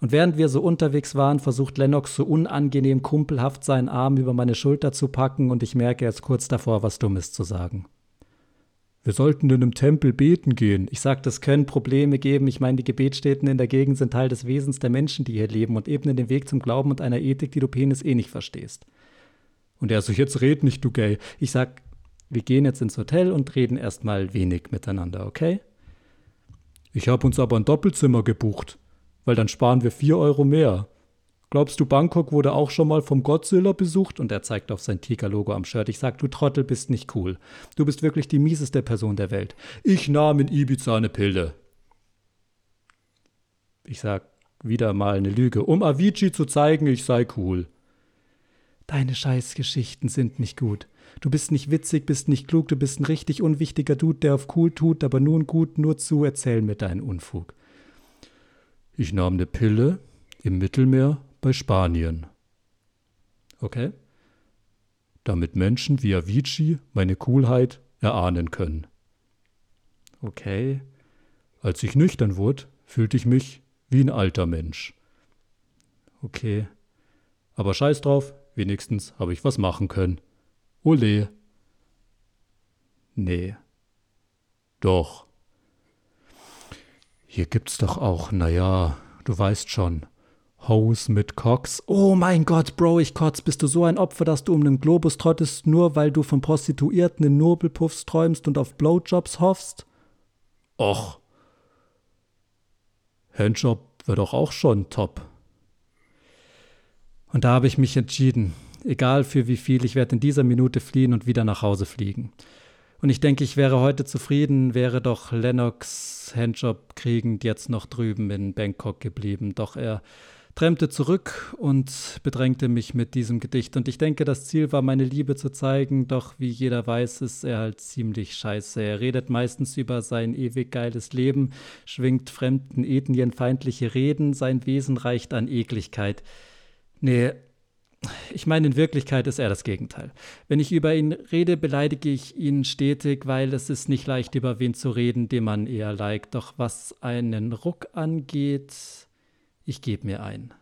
Und während wir so unterwegs waren, versucht Lennox so unangenehm kumpelhaft seinen Arm über meine Schulter zu packen und ich merke jetzt kurz davor, was Dummes zu sagen. Wir sollten in einem Tempel beten gehen. Ich sag, das können Probleme geben. Ich meine, die Gebetsstätten in der Gegend sind Teil des Wesens der Menschen, die hier leben und ebnen den Weg zum Glauben und einer Ethik, die du Penis eh nicht verstehst. Und er so, jetzt red nicht, du Gay. Ich sag, wir gehen jetzt ins Hotel und reden erstmal wenig miteinander, okay? Ich habe uns aber ein Doppelzimmer gebucht, weil dann sparen wir vier Euro mehr. Glaubst du, Bangkok wurde auch schon mal vom Godzilla besucht? Und er zeigt auf sein Tiger-Logo am Shirt. Ich sag, du Trottel bist nicht cool. Du bist wirklich die mieseste Person der Welt. Ich nahm in Ibiza eine Pille. Ich sag, wieder mal eine Lüge, um Avicii zu zeigen, ich sei cool. Deine Scheißgeschichten sind nicht gut. Du bist nicht witzig, bist nicht klug, du bist ein richtig unwichtiger Dude, der auf cool tut, aber nun gut, nur zu, erzähl mir deinen Unfug. Ich nahm eine Pille im Mittelmeer bei Spanien. Okay? Damit Menschen wie Avicii meine Coolheit erahnen können. Okay. Als ich nüchtern wurde, fühlte ich mich wie ein alter Mensch. Okay. Aber scheiß drauf, wenigstens habe ich was machen können. Ole. Nee. Doch. Hier gibt's doch auch, naja, du weißt schon, Hose mit Cox. Oh mein Gott, Bro, ich kotz, bist du so ein Opfer, dass du um den Globus trottest, nur weil du von Prostituierten in Nobelpuffs träumst und auf Blowjobs hoffst? Och. Handjob wäre doch auch schon top. Und da habe ich mich entschieden, egal für wie viel, ich werde in dieser Minute fliehen und wieder nach Hause fliegen. Und ich denke, ich wäre heute zufrieden, wäre doch Lennox Handjob kriegend jetzt noch drüben in Bangkok geblieben. Doch er trennte zurück und bedrängte mich mit diesem Gedicht. Und ich denke, das Ziel war, meine Liebe zu zeigen, doch wie jeder weiß, ist er halt ziemlich scheiße. Er redet meistens über sein ewig geiles Leben, schwingt fremden Ethnien feindliche Reden, sein Wesen reicht an Ekligkeit. Nee, ich meine, in Wirklichkeit ist er das Gegenteil. Wenn ich über ihn rede, beleidige ich ihn stetig, weil es ist nicht leicht, über wen zu reden, den man eher liked. Doch was einen Ruck angeht, ich gebe mir ein.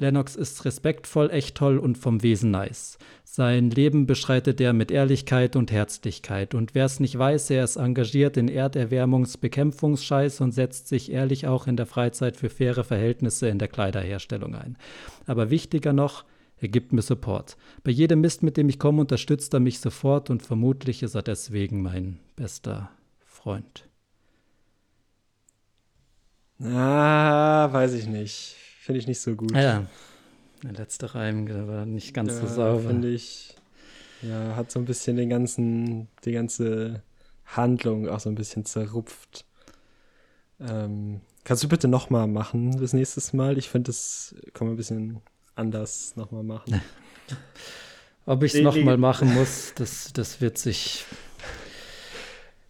Lennox ist respektvoll, echt toll und vom Wesen nice. Sein Leben beschreitet er mit Ehrlichkeit und Herzlichkeit. Und wer es nicht weiß, er ist engagiert in Erderwärmungsbekämpfungsscheiß und setzt sich ehrlich auch in der Freizeit für faire Verhältnisse in der Kleiderherstellung ein. Aber wichtiger noch, er gibt mir Support. Bei jedem Mist, mit dem ich komme, unterstützt er mich sofort und vermutlich ist er deswegen mein bester Freund. Ah, weiß ich nicht. Finde ich nicht so gut. Ja, der letzte Reim der war nicht ganz ja, so sauber. Finde ich. Ja, hat so ein bisschen den ganzen, die ganze Handlung auch so ein bisschen zerrupft. Ähm, kannst du bitte nochmal machen das nächste Mal? Ich finde, das kann man ein bisschen anders nochmal machen. Ob ich es Nee, nochmal machen muss, das, das wird sich,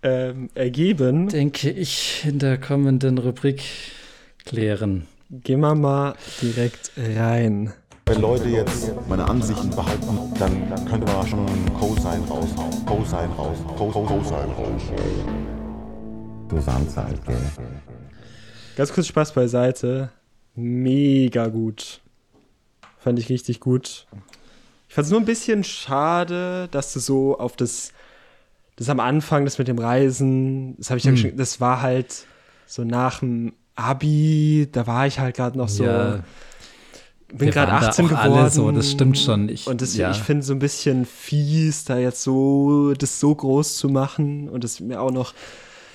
Ähm, ergeben. denke ich, in der kommenden Rubrik klären. Gehen wir mal direkt rein. Wenn Leute jetzt meine Ansichten behalten, dann könnte man schon Cosine raushauen. Cosine raushauen. Co- Co- Cosine raushauen. Du sagst halt, gell. Ganz kurz Spaß beiseite. Mega gut. Fand ich richtig gut. Ich fand es nur ein bisschen schade, dass du so auf das, das am Anfang, das mit dem Reisen, das habe ich ja Hm. schon, das war halt so nach dem Abi, da war ich halt gerade noch so, Ja, bin gerade waren da 18 auch geworden. so, das stimmt schon. Ich- und das, ja. ich finde so ein bisschen fies, da jetzt so, das so groß zu machen und das mir auch noch,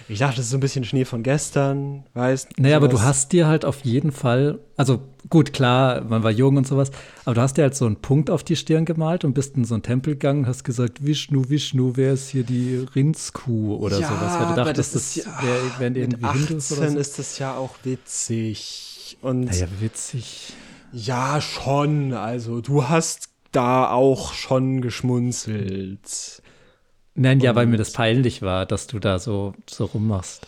ich dachte, das ist so ein bisschen Schnee von gestern, weißt Naja, aber du sowas. hast dir halt auf jeden Fall, also gut, klar, man war jung und sowas, aber du hast dir halt so einen Punkt auf die Stirn gemalt und bist in so einen Tempel gegangen und hast gesagt, Vishnu, Vishnu, wer ist hier die Rindskuh oder Ja, sowas, weil du dachtest, das das, ist ja- wär, wären irgendwie Hindus oder 18 so. ist das ja auch witzig. Und Naja, witzig. ja, schon. Also, du hast da auch schon geschmunzelt. Nein, ja, weil mir das peinlich war, dass du da so, so rummachst.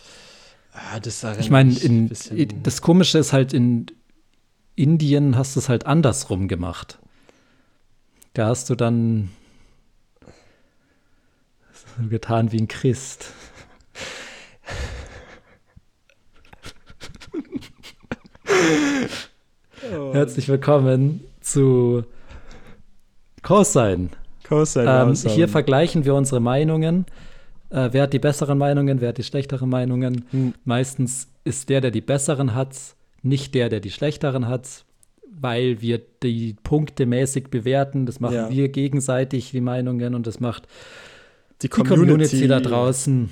Ah, das Ich meine, das Komische ist halt, in Indien hast du es halt andersrum gemacht. Da hast du dann so getan wie ein Christ. Oh, Herzlich willkommen zu Cosine. Ähm, hier vergleichen wir unsere Meinungen. Äh, wer hat die besseren Meinungen, wer hat die schlechteren Meinungen? Hm. Meistens ist der, der die besseren hat, nicht der, der die schlechteren hat, weil wir die Punkte mäßig bewerten. Das machen Ja. wir gegenseitig, die Meinungen, und das macht die die Community, da draußen.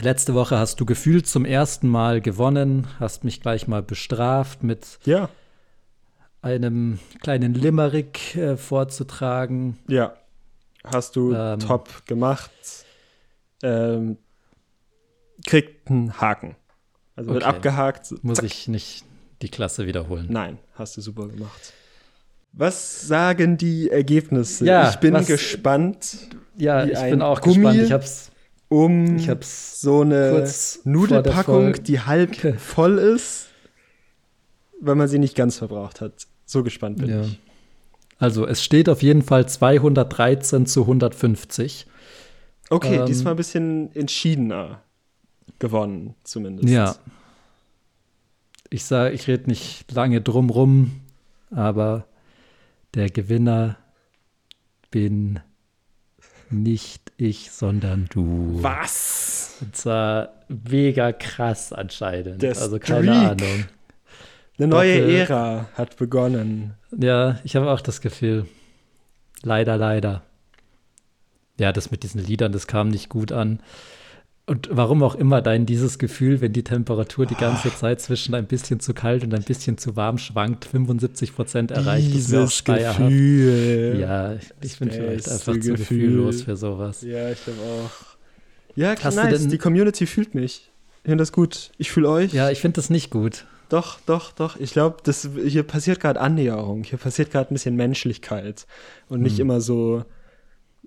Letzte Woche hast du gefühlt zum ersten Mal gewonnen, hast mich gleich mal bestraft mit Ja, einem kleinen Limerick äh, vorzutragen. ja. Hast du Ähm. top gemacht. Ähm, kriegt einen Haken. Also wird Okay. abgehakt. Muss zack. ich nicht die Klasse wiederholen. Nein, hast du super gemacht. Was sagen die Ergebnisse? Ja, ich bin was- gespannt, Ja, ich bin auch Gummi. gespannt. Ich hab's, um ich hab's so eine Nudelpackung, die halb voll ist, weil man sie nicht ganz verbraucht hat. So gespannt bin Ja. ich. Also, es steht auf jeden Fall 213 zu 150. Okay, Ähm, diesmal ein bisschen entschiedener gewonnen, zumindest. Ja. Ich sage, ich rede nicht lange drum rum, aber der Gewinner bin nicht ich, sondern du. Was? Und zwar mega krass anscheinend. Der also keine Streak. Ahnung. Eine neue Doppel- Ära hat begonnen. Ja, ich habe auch das Gefühl. Leider, leider. Ja, das mit diesen Liedern, das kam nicht gut an. Und warum auch immer dein dieses Gefühl, wenn die Temperatur die ganze Zeit zwischen ein bisschen zu kalt und ein bisschen zu warm schwankt, 75 Prozent erreicht, ist mir auch schleierhaft. Gefühl. Ja, ich, ich bin vielleicht einfach zu Gefühl. gefühllos für sowas. Ja, ich glaube auch. Ja, Hast du nice. denn- Die Community fühlt mich. Ich finde das gut. Ich fühle euch. Ja, ich finde das nicht gut. Doch, doch, doch. Ich glaube, das hier passiert gerade Annäherung. Hier passiert gerade ein bisschen Menschlichkeit und nicht Hm. immer so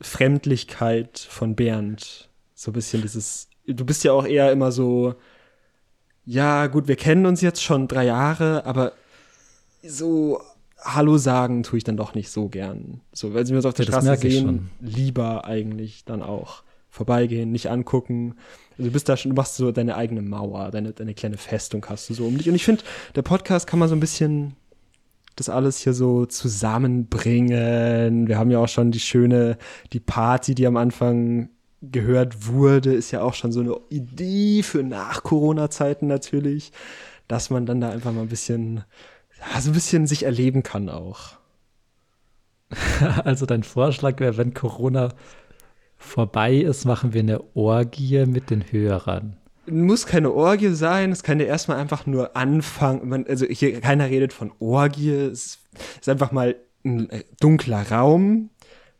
Fremdlichkeit von Bernd. So ein bisschen dieses. Du bist ja auch eher immer so. Ja, gut, wir kennen uns jetzt schon drei Jahre, aber so Hallo sagen tue ich dann doch nicht so gern. So, wenn sie mir auf der Ja, Straße sehen, lieber eigentlich dann auch vorbeigehen, nicht angucken. Also du bist da schon, du machst so deine eigene Mauer, deine, deine kleine Festung hast du so um dich. Und ich finde, der Podcast kann man so ein bisschen das alles hier so zusammenbringen. Wir haben ja auch schon die schöne, die Party, die am Anfang gehört wurde, ist ja auch schon so eine Idee für nach Corona-Zeiten natürlich, dass man dann da einfach mal ein bisschen, so ein bisschen sich erleben kann auch. Also dein Vorschlag wäre, wenn Corona vorbei ist, machen wir eine Orgie mit den Hörern. muss keine Orgie sein, es kann ja erstmal einfach nur anfangen. Man, also hier keiner redet von Orgie, es ist einfach mal ein äh, dunkler Raum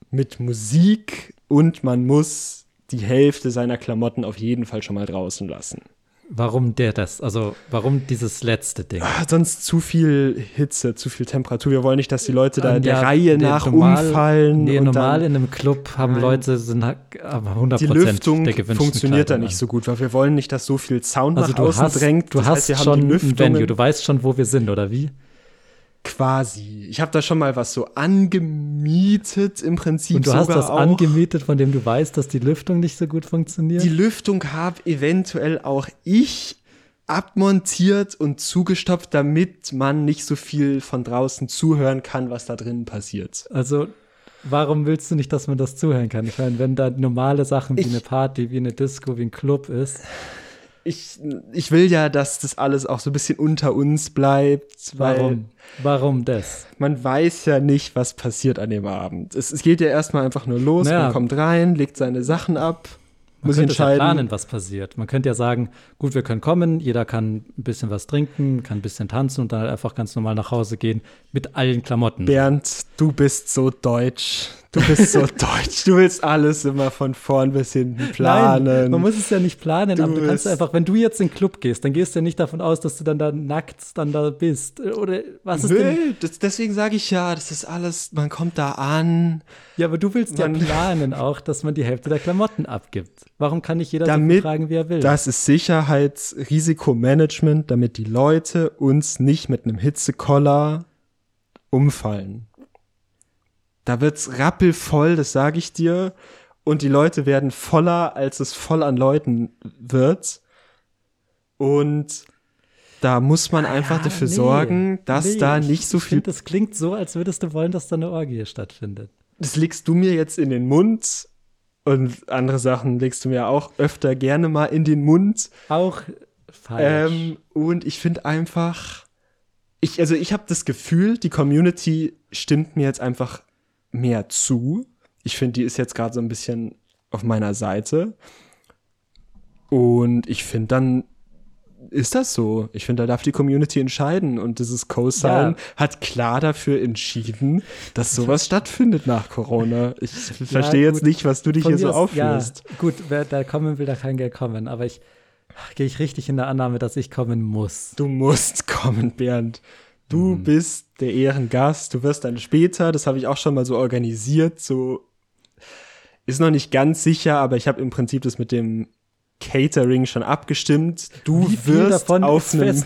mit Musik und man muss die Hälfte seiner Klamotten auf jeden Fall schon mal draußen lassen. Warum der das? Also warum dieses letzte Ding? Ah, Sonst zu viel Hitze, zu viel Temperatur. Wir wollen nicht, dass die Leute da Ähm, der ja, Reihe nee, nach normal- umfallen. Nee, normal dann in einem Club haben Nein. Leute sind ha- aber 100 die Lüftung der funktioniert da nicht an. so gut, weil wir wollen nicht, dass so viel Sound Also nach du außen hast, drängt. du Das hast heißt, schon ein Venue, du weißt schon, wo wir sind, oder wie? Quasi. Ich habe da schon mal was so angemietet im Prinzip. Und du hast das auch. angemietet, von dem du weißt, dass die Lüftung nicht so gut funktioniert? Die Lüftung habe eventuell auch ich abmontiert und zugestopft, damit man nicht so viel von draußen zuhören kann, was da drinnen passiert. also warum willst du nicht, dass man das zuhören kann? Ich meine, wenn da normale Sachen wie Ich- eine Party, wie eine Disco, wie ein Club ist, Ich, ich will ja, dass das alles auch so ein bisschen unter uns bleibt, warum? Warum das? man weiß ja nicht, was passiert an dem Abend. Es, es geht ja erstmal einfach nur los, Naja. man kommt rein, legt seine Sachen ab, Man muss könnte es ja entscheiden. planen, was passiert. Man könnte ja sagen, gut, wir können kommen, jeder kann ein bisschen was trinken, kann ein bisschen tanzen und dann halt einfach ganz normal nach Hause gehen mit allen Klamotten. Bernd, du bist so deutsch. Du bist so deutsch. Du willst alles immer von vorn bis hinten planen. Nein, man muss es ja nicht planen, Du aber du kannst einfach, wenn du jetzt in den Club gehst, dann gehst du ja nicht davon aus, dass du dann da nackt dann da bist. Oder was ist denn? Nö, das, deswegen sage ich ja, das ist alles, man kommt da an, Ja, aber du willst ja planen auch, dass man die Hälfte der Klamotten abgibt. Warum kann nicht jeder so damit, tragen, wie er will? das ist Sicherheitsrisikomanagement, damit die Leute uns nicht mit einem Hitzekoller umfallen. Da wird's rappelvoll, das sage ich dir, und die Leute werden voller, als es voll an Leuten wird. Und da muss man einfach Ja, dafür nee, sorgen, dass nee, da ich- nicht so viel find, Das klingt so, als würdest du wollen, dass da eine Orgie stattfindet. das legst du mir jetzt in den Mund und andere Sachen legst du mir auch öfter gerne mal in den Mund. Auch falsch. Ähm, und ich finde einfach, ich, also ich habe das Gefühl, die Community stimmt mir jetzt einfach mehr zu. Ich finde, die ist jetzt gerade so ein bisschen auf meiner Seite. Und ich finde, dann ist das so. Ich finde, da darf die Community entscheiden. Und dieses Co-Sign Ja. hat klar dafür entschieden, dass sowas stattfindet nach Corona. Ich verstehe jetzt gut. nicht, was du dich Von hier so aus- aufführst. Ja, gut, wer da kommen will, da kann gern kommen. Aber ich Gehe ich richtig in der Annahme, dass ich kommen muss. Du musst kommen, Bernd. Du bist der Ehrengast. Du wirst dann später, das habe ich auch schon mal so organisiert, so ist noch nicht ganz sicher, aber ich habe im Prinzip das mit dem Catering schon abgestimmt. Du wirst auf einem,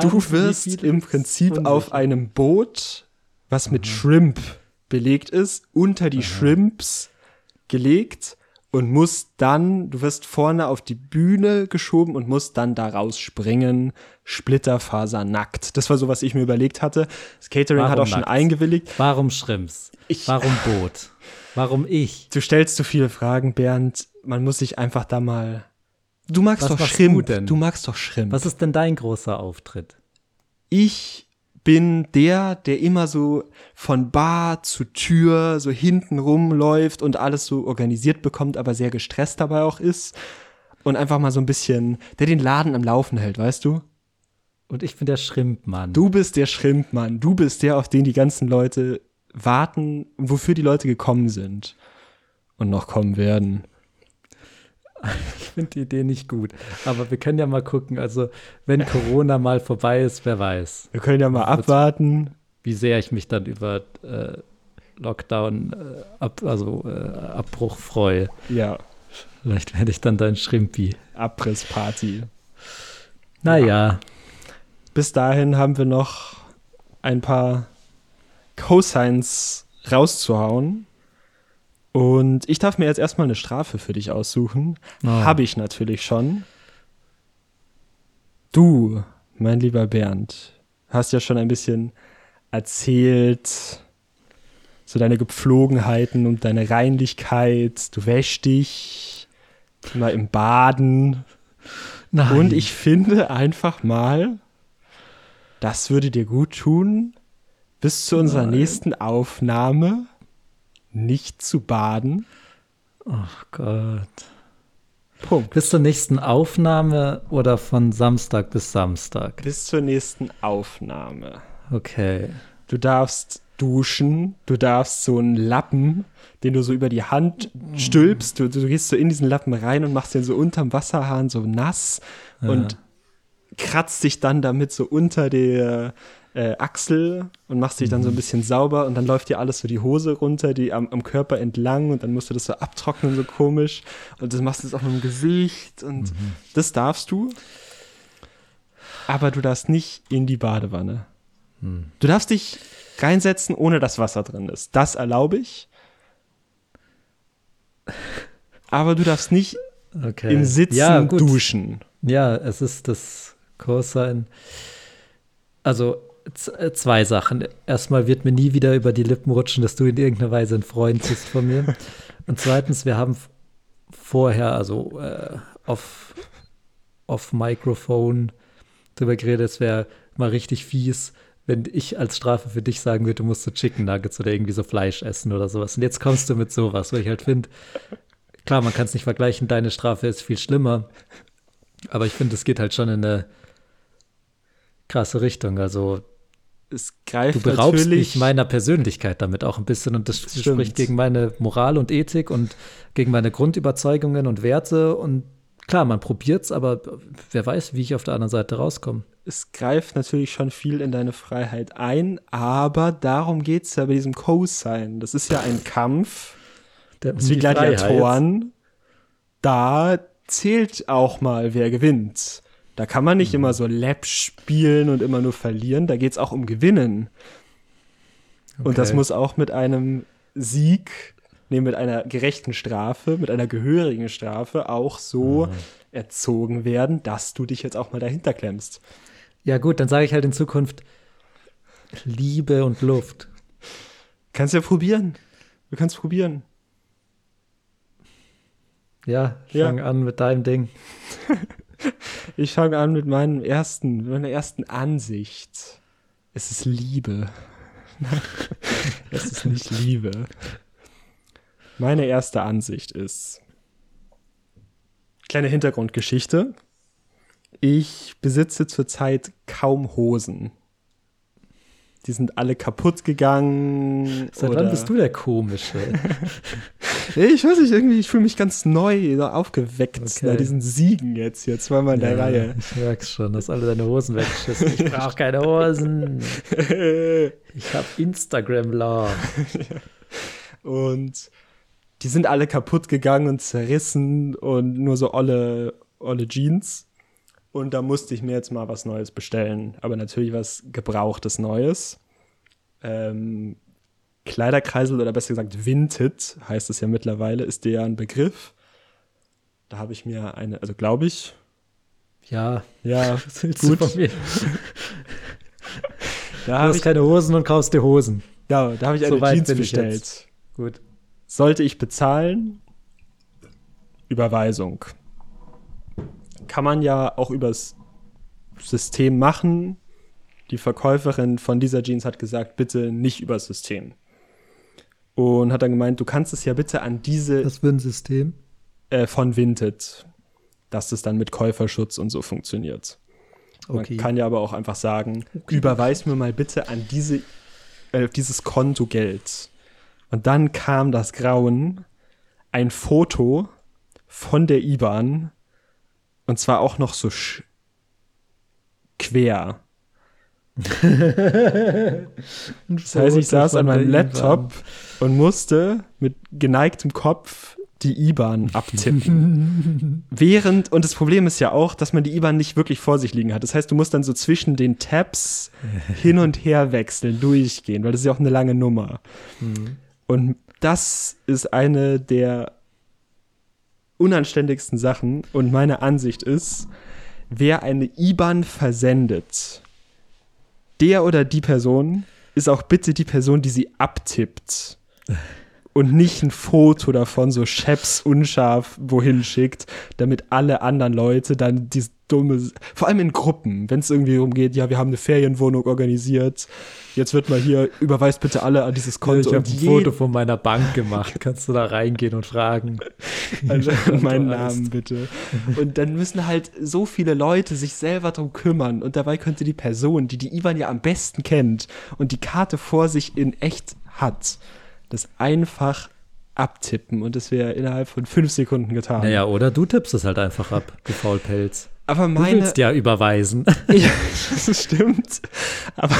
du wirst im Prinzip unsicher? auf einem Boot, was mit Shrimp belegt ist, unter die Shrimps gelegt und musst dann, du wirst vorne auf die Bühne geschoben und musst dann da rausspringen, splitterfasernackt. Das war so, was ich mir überlegt hatte. Das Catering hat Warum auch schon nackt? eingewilligt. Warum Schrimps? Ich- Warum Boot? Warum ich? Du stellst zu viele Fragen, Bernd. Man muss sich einfach da mal. Du magst Was doch machst Shrimp. du? Du magst doch Shrimp. Was ist denn dein großer Auftritt? ich bin der, der immer so von Bar zu Tür so hinten rumläuft und alles so organisiert bekommt, aber sehr gestresst dabei auch ist. Und einfach mal so ein bisschen, der den Laden am Laufen hält, weißt du? Und ich bin der Schrimpmann. Du bist der Schrimpmann. Du bist der, auf den die ganzen Leute warten, wofür die Leute gekommen sind. Und noch kommen werden. Ich finde die Idee nicht gut. Aber wir können ja mal gucken. Also, wenn Corona mal vorbei ist, wer weiß, Wir können ja mal abwarten. wie sehr ich mich dann über äh, Lockdown, äh, ab, also äh, Abbruch freue. Ja, Vielleicht werde ich dann dein Schrimpi. Abrissparty. Naja, Bis dahin haben wir noch ein paar Cosigns rauszuhauen. Und ich darf mir jetzt erstmal eine Strafe für dich aussuchen. Oh. Habe ich natürlich schon. Du, mein lieber Bernd, hast ja schon ein bisschen erzählt, so deine Gepflogenheiten und deine Reinlichkeit. Du wäschst dich immer im Baden. nein. Und ich finde einfach mal, das würde dir gut tun, bis zu unserer nächsten Aufnahme nicht zu baden. Oh Gott. Punkt. Bis zur nächsten Aufnahme oder von Samstag bis Samstag? Bis zur nächsten Aufnahme. Okay. Du darfst duschen, du darfst so einen Lappen, den du so über die Hand stülpst, du, du gehst so in diesen Lappen rein und machst den so unterm Wasserhahn so nass und kratzt dich dann damit so unter der äh, Achsel und machst dich dann so ein bisschen sauber und dann läuft dir alles so die Hose runter, die am, am Körper entlang und dann musst du das so abtrocknen, so komisch. Und das machst du jetzt auch mit dem Gesicht und das darfst du. Aber du darfst nicht in die Badewanne. Du darfst dich reinsetzen, ohne dass Wasser drin ist. Das erlaube ich. Aber du darfst nicht okay. im Sitzen ja, duschen. Ja, es ist das Cosine. Also zwei Sachen. Erstmal wird mir nie wieder über die Lippen rutschen, dass du in irgendeiner Weise ein Freund bist von mir. Und zweitens, wir haben vorher, also äh, auf, auf Mikrofon drüber geredet, es wäre mal richtig fies, wenn ich als Strafe für dich sagen würde, du musst so Chicken Nuggets oder irgendwie so Fleisch essen oder sowas. Und jetzt kommst du mit sowas, wo ich halt finde, klar, man kann es nicht vergleichen, deine Strafe ist viel schlimmer. Aber ich finde, es geht halt schon in eine krasse Richtung. Also Es greift du beraubst natürlich mich meiner Persönlichkeit damit auch ein bisschen und das, Das spricht gegen meine Moral und Ethik und gegen meine Grundüberzeugungen und Werte. Und klar, man probiert's, aber wer weiß, wie ich auf der anderen Seite rauskomme. es greift natürlich schon viel in deine Freiheit ein, aber darum geht es ja bei diesem Co-Sign. Das ist ja ein Kampf. Der, Das ist wie. Gladiatoren. Da zählt auch mal, wer gewinnt. Da kann man nicht immer so Lab spielen und immer nur verlieren. Da geht es auch um Gewinnen. Und das Okay. muss auch mit einem Sieg, nee, mit einer gerechten Strafe, mit einer gehörigen Strafe auch so erzogen werden, dass du dich jetzt auch mal dahinter klemmst. Ja, gut, dann sage ich halt in Zukunft Liebe und Luft. Kannst ja probieren. Du kannst probieren. Ja, Ja. fang an mit deinem Ding. Ich fange an mit meinem ersten, meiner ersten Ansicht. Es ist Liebe. es ist nicht Liebe. Meine erste Ansicht ist. Kleine Hintergrundgeschichte. Ich besitze zurzeit kaum Hosen. Die sind alle kaputt gegangen. Seit oder wann bist du der Komische? Ich weiß nicht, irgendwie, ich fühle mich ganz neu, so aufgeweckt Okay. nach diesen Siegen jetzt hier, zweimal in der Ja, Reihe. Ich merk's schon, dass alle deine Hosen weggeschissen. Ich brauche keine Hosen. Ich habe Instagram Law. Und die sind alle kaputt gegangen und zerrissen und nur so olle, olle Jeans. Und da musste ich mir jetzt mal was Neues bestellen. Aber natürlich was Gebrauchtes Neues. Ähm, Kleiderkreisel oder besser gesagt Vinted heißt es ja mittlerweile, ist der ein Begriff. Da habe ich mir eine, also glaube ich, Ja, ja, gut. du mir? Du Da habe hast ich, keine Hosen und kaufst dir Hosen. ja, da habe ich So eine weit Jeans bestellt. Gut. Sollte ich bezahlen? Überweisung. Kann man ja auch übers System machen. Die Verkäuferin von dieser Jeans hat gesagt, bitte nicht übers System. Und hat dann gemeint, du kannst es ja bitte an diese Was für ein System? äh, von Vinted, dass es dann mit Käuferschutz und so funktioniert. Okay. Man kann ja aber auch einfach sagen, überweis mir mal bitte an diese, äh, dieses Konto Geld. Und dann kam das Grauen, ein Foto von der IBAN und zwar auch noch so sch quer. Das heißt, ich saß an meinem Laptop und musste mit geneigtem Kopf die IBAN abtippen. Während, und das Problem ist ja auch, dass man die IBAN nicht wirklich vor sich liegen hat. Das heißt, du musst dann so zwischen den Tabs hin und her wechseln, durchgehen, weil das ist ja auch eine lange Nummer. Und das ist eine der unanständigsten Sachen. Und meine Ansicht ist, wer eine IBAN versendet, der oder die Person ist auch bitte die Person, die sie abtippt. Und nicht ein Foto davon so scheps unscharf wohin schickt, damit alle anderen Leute dann dieses dumme, vor allem in Gruppen, wenn es irgendwie umgeht, ja, wir haben eine Ferienwohnung organisiert, jetzt wird mal hier, überweist bitte alle an dieses Konto. Ich habe ein Foto von meiner Bank gemacht. Kannst du da reingehen und fragen? Also meinen. Namen bitte. Und dann müssen halt so viele Leute sich selber drum kümmern. Und dabei könnte die Person, die die IBAN ja am besten kennt und die Karte vor sich in echt hat, das einfach abtippen. Und das wäre innerhalb von fünf Sekunden getan. Naja, oder du tippst es halt einfach ab, du Faulpelz. Aber Du meine. willst ja überweisen. Ja, das stimmt. Aber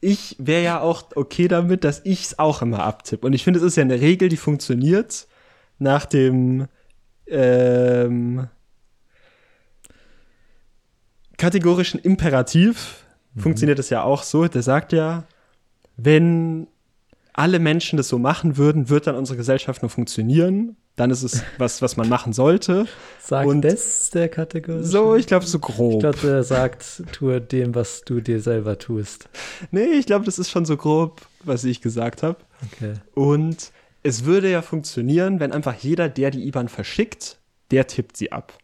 ich wäre ja auch okay damit, dass ich es auch immer abtippe. Und ich finde, es ist ja eine Regel, die funktioniert nach dem ähm, kategorischen Imperativ. Funktioniert es ja auch so. Der sagt ja, wenn alle Menschen das so machen würden, wird dann unsere Gesellschaft nur funktionieren. Dann ist es was, was man machen sollte. Sagt Und- das der Kategorie? So, ich glaube, so Ich grob. glaube, der sagt, tue dem, was du dir selber tust. Nee, ich glaube, das ist schon so grob, was ich gesagt habe. Okay. Und es würde ja funktionieren, wenn einfach jeder, der die IBAN verschickt, der tippt sie ab.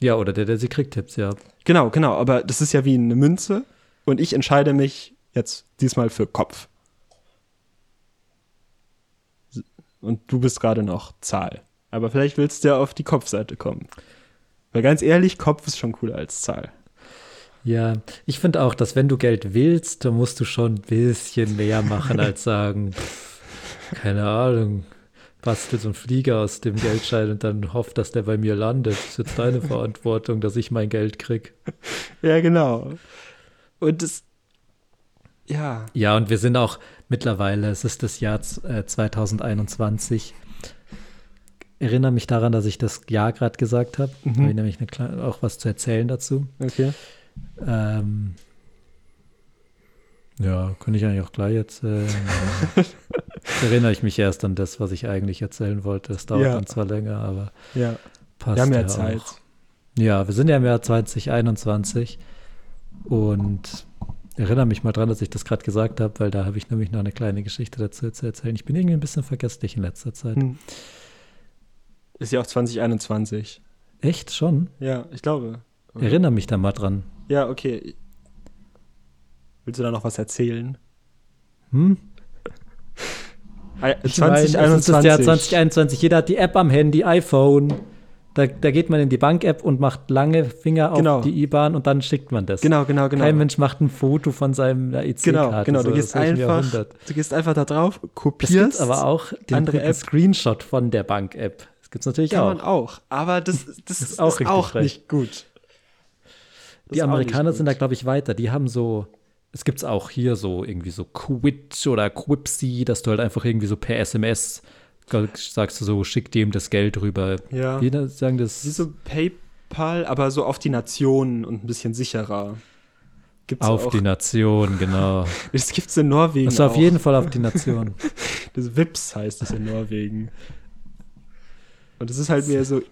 Ja, oder der, der sie kriegt, tippt's ja ab. Genau, genau, aber das ist ja wie eine Münze und ich entscheide mich jetzt diesmal für Kopf. Und du bist gerade noch Zahl. Aber vielleicht willst du ja auf die Kopfseite kommen. Weil ganz ehrlich, Kopf ist schon cooler als Zahl. Ja, ich finde auch, dass wenn du Geld willst, dann musst du schon ein bisschen mehr machen, als sagen, pff, keine Ahnung, bastel so einen Flieger aus dem Geldschein und dann hofft, dass der bei mir landet. Das ist jetzt deine Verantwortung, dass ich mein Geld krieg. Ja, genau. Und das, ja, Ja, und wir sind auch mittlerweile, es ist das Jahr z- äh, 2021. Erinnere mich daran, dass ich das Jahr gerade gesagt habe. Da habe ich nämlich eine kleine, auch was zu erzählen dazu. okay. Ähm, ja, könnte ich eigentlich auch gleich erzählen. Jetzt erinnere ich mich erst an das, was ich eigentlich erzählen wollte. Das dauert Ja. dann zwar länger, aber Ja, passt. wir haben ja, ja Zeit. Auch. Ja, wir sind ja im Jahr 2021 und erinnere mich mal dran, dass ich das gerade gesagt habe, weil da habe ich nämlich noch eine kleine Geschichte dazu zu erzählen. Ich bin irgendwie ein bisschen vergesslich in letzter Zeit. Hm. Ist ja auch 2021. Echt schon? Ja, ich glaube. Erinnere mich da mal dran. Ja, okay. Willst du da noch was erzählen? Hm? Ei- Ich meine, es ist das Jahr 2021. Jeder hat die App am Handy, iPhone. Da, da geht man in die Bank-App und macht lange Finger auf Genau. die IBAN und dann schickt man das. Genau, genau, genau. Kein Mensch macht ein Foto von seinem EC-Karte. Genau, genau. Du so gehst aus welchem einfach, du gehst einfach da drauf, kopierst. gibt's aber auch den, andere App. Screenshot von der Bank-App. Das gibt's natürlich Kann auch. man auch. Aber das, das ist auch richtig auch nicht gut. Das Die ist Amerikaner sind da, glaube ich, weiter. Die haben so, es gibt's auch hier so irgendwie so Quit oder Quipsy, dass du halt einfach irgendwie so per SMS sagst du so, schick dem das Geld rüber. Ja. Wie sagen das? Wie so PayPal, aber so auf die Nationen und ein bisschen sicherer. Gibt's auf auch. die Nation, genau. Das gibt's in Norwegen. Also auf auch. jeden Fall auf die Nation. Das Vips heißt es in Norwegen. Und das ist halt mehr so,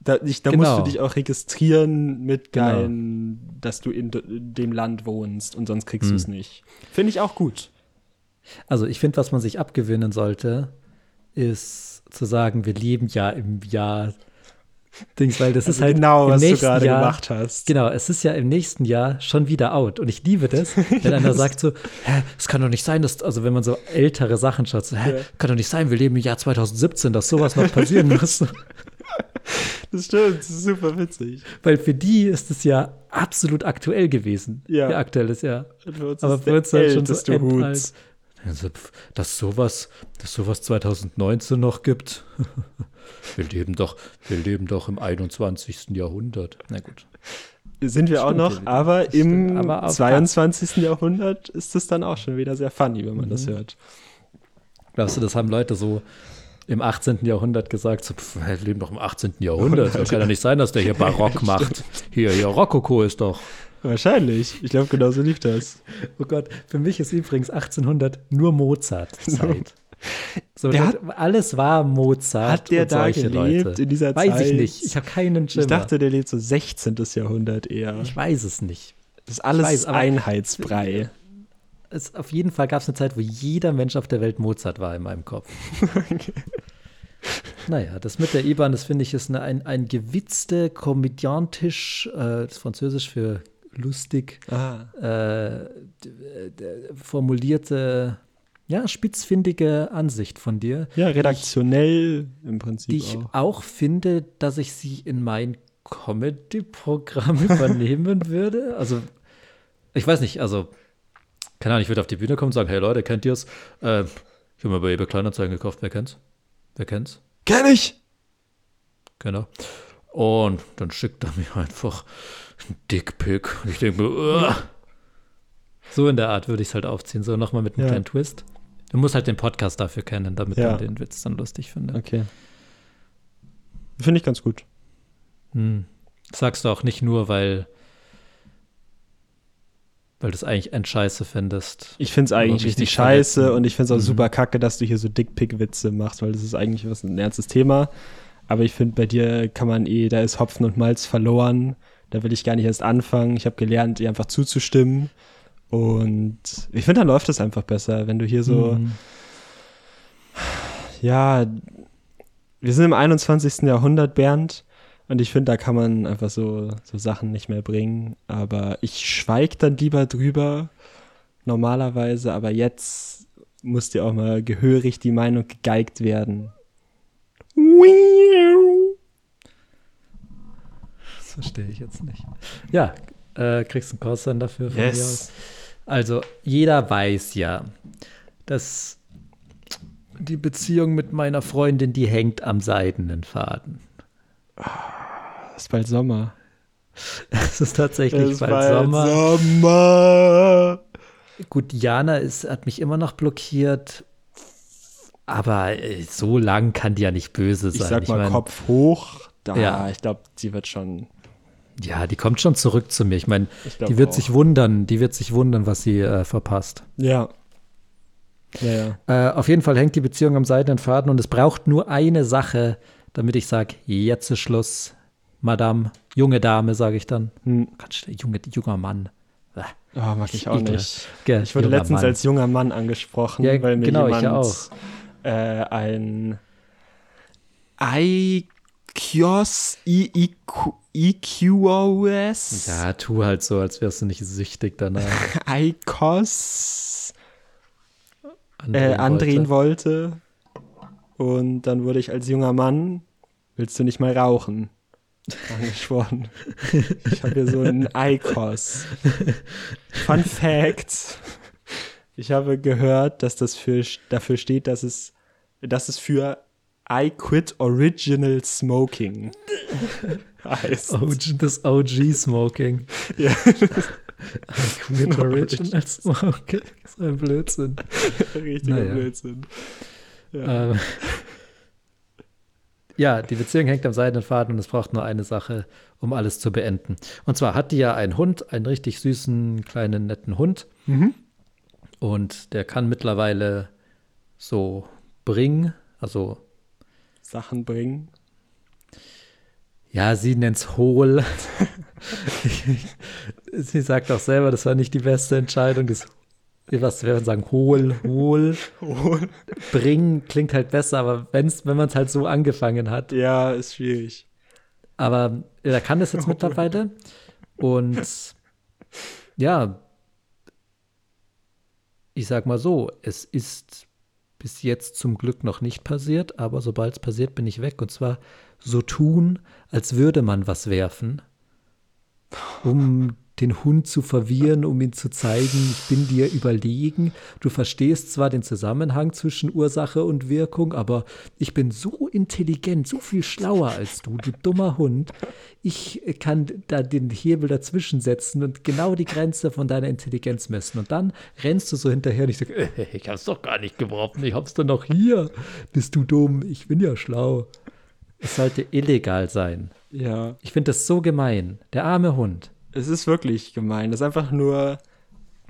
da, ich, da Genau. musst du dich auch registrieren mit Genau. dein, dass du in, in dem Land wohnst und sonst kriegst Hm. du es nicht. Finde ich auch gut. Also ich finde, was man sich abgewöhnen sollte, ist zu sagen, wir leben ja im Jahr Dings, weil das ist Also halt genau, was du gerade Jahr, gemacht hast. Genau, es ist ja im nächsten Jahr schon wieder out. Und ich liebe das, wenn einer sagt so, hä, es kann doch nicht sein, dass, also wenn man so ältere Sachen schaut, so, hä, Ja. kann doch nicht sein, wir leben im Jahr 2017, dass sowas noch passieren muss. Das stimmt, das ist super witzig. Weil für die ist es ja absolut aktuell gewesen. Ja. Ihr aktuelles Jahr. Und für uns Aber ist halt schon so. Hut. Also, dass sowas, dass sowas 2019 noch gibt. wir leben doch, wir leben doch im 21. Jahrhundert. Na gut. Sind wir auch Stimmt, noch, ja, aber das im stimmt. Aber auf- 22. Jahrhundert ist es dann auch schon wieder sehr funny, wenn man das Mhm. hört. Glaubst du, das haben Leute so im 18. Jahrhundert gesagt, so, pf, wir leben doch im 18. Jahrhundert. Das kann ja nicht sein, dass der hier Barock macht. Hier, hier, Rokoko ist doch. Wahrscheinlich. Ich glaube, genau so lief das. Oh Gott, für mich ist übrigens 1800 nur Mozart-Zeit. So, Der das- alles war Mozart. Hat der da gelebt Leute. in dieser Weiß Zeit? ich nicht. Ich habe keinen Schimmer. Ich dachte, der lebt so 16. Jahrhundert eher. ich weiß es nicht. Das ist alles weiß, Einheitsbrei. Es, auf jeden Fall gab es eine Zeit, wo jeder Mensch auf der Welt Mozart war in meinem Kopf. Naja, das mit der IBAN, das finde ich, ist eine, ein, ein gewitzte, komödiantisch, äh, das ist Französisch für lustig, äh, formulierte, ja, spitzfindige Ansicht von dir, Ja, redaktionell im Prinzip die ich auch. auch finde, dass ich sie in mein Comedy-Programm übernehmen würde. Also, ich weiß nicht, also, keine Ahnung, ich würde auf die Bühne kommen und sagen, hey Leute, kennt ihr es? Äh, ich habe mir bei eBay Kleinanzeigen gekauft, wer kennt's? Wer kennt's? Kenn ich! Genau. Und dann schickt er mir einfach Dickpick. Und ich denke mir, so in der Art würde ich es halt aufziehen. So nochmal mit einem Ja. kleinen Twist. Du musst halt den Podcast dafür kennen, damit Ja. man den Witz dann lustig findet. Okay. Finde ich ganz gut. Hm. Sagst du auch nicht nur, weil, weil du es eigentlich ein Scheiße findest. Ich finde es eigentlich richtig scheiße verletzen. und ich finde es auch Mhm. super kacke, dass du hier so Dickpick-Witze machst, weil das ist eigentlich was ein ernstes Thema. Aber ich finde, bei dir kann man eh, da ist Hopfen und Malz verloren. Da will ich gar nicht erst anfangen. Ich habe gelernt, dir einfach zuzustimmen. Und ich finde, dann läuft es einfach besser, wenn du hier so, Hm. ja, wir sind im 21. Jahrhundert, Bernd. Und ich finde, da kann man einfach so, so Sachen nicht mehr bringen. Aber ich schweige dann lieber drüber, normalerweise. Aber jetzt muss dir auch mal gehörig die Meinung gegeigt werden. Das verstehe ich jetzt nicht. Ja, äh, kriegst einen Kurs dann dafür von mir aus. Yes. Also, jeder weiß ja, dass die Beziehung mit meiner Freundin, die hängt am seidenen Faden. Es ist bald Sommer. Es ist tatsächlich Es bald, bald Sommer. Sommer. Gut, Diana ist, hat mich immer noch blockiert, aber äh, so lang kann die ja nicht böse Ich sein. sag mal mein, Kopf hoch. Da, Ja. ich glaube, sie wird schon. Ja, die kommt schon zurück zu mir. Ich meine, die wird auch. sich wundern, die wird sich wundern, was sie äh, verpasst. Ja. Ja, ja. Äh, auf jeden Fall hängt die Beziehung am seidenen Faden und es braucht nur eine Sache, damit ich sage, jetzt ist Schluss, Madame, junge Dame, sage ich dann. Hm. Ganz schnell, junge, junger Mann. Oh, mag ich auch nicht. Gell, Ich wurde letztens Mann. als junger Mann angesprochen, Ja, weil mir genau, jemand. Äh, ein iKios I- IQ- EQOS Ja, tu halt so, als wärst du nicht süchtig danach. ICOS Andrehen äh, andrehen wollte. wollte. Und dann wurde ich als junger Mann, willst du nicht mal rauchen? angesprochen. Ich habe hier so einen ICOS. Fun Fact. Ich habe gehört, dass das für, dafür steht, dass es, dass es für I Quit Original Smoking heißt. das OG Smoking. Ja. I quit Original Smoking. So ein Blödsinn. Richtiger Naja. Blödsinn. Ja. Ähm, ja, die Beziehung hängt am seidenen Faden und es braucht nur eine Sache, um alles zu beenden. Und zwar hat die ja einen Hund, einen richtig süßen, kleinen, netten Hund. Mhm. Und der kann mittlerweile so bringen, also Sachen bringen. ja, sie nennt's hohl. sie sagt auch selber, das war nicht die beste Entscheidung. Das, was wir sagen, hohl, hohl. Bringen klingt halt besser, aber wenn's, wenn man es halt so angefangen hat. Ja, ist schwierig. Aber er kann das jetzt mittlerweile. Und ja, ich sag mal so, es ist bis jetzt zum Glück noch nicht passiert, aber sobald es passiert, bin ich weg. Und zwar so tun, als würde man was werfen, um den Hund zu verwirren, um ihm zu zeigen, ich bin dir überlegen. Du verstehst zwar den Zusammenhang zwischen Ursache und Wirkung, aber ich bin so intelligent, so viel schlauer als du, du dummer Hund. Ich kann da den Hebel dazwischen setzen und genau die Grenze von deiner Intelligenz messen. Und dann rennst du so hinterher und ich sage, äh, ich hab's doch gar nicht geworfen, ich hab's doch noch hier. Bist du dumm? Ich bin ja schlau. Es sollte illegal sein. Ja, Ich finde das so gemein. Der arme Hund. Es ist wirklich gemein. Das ist einfach nur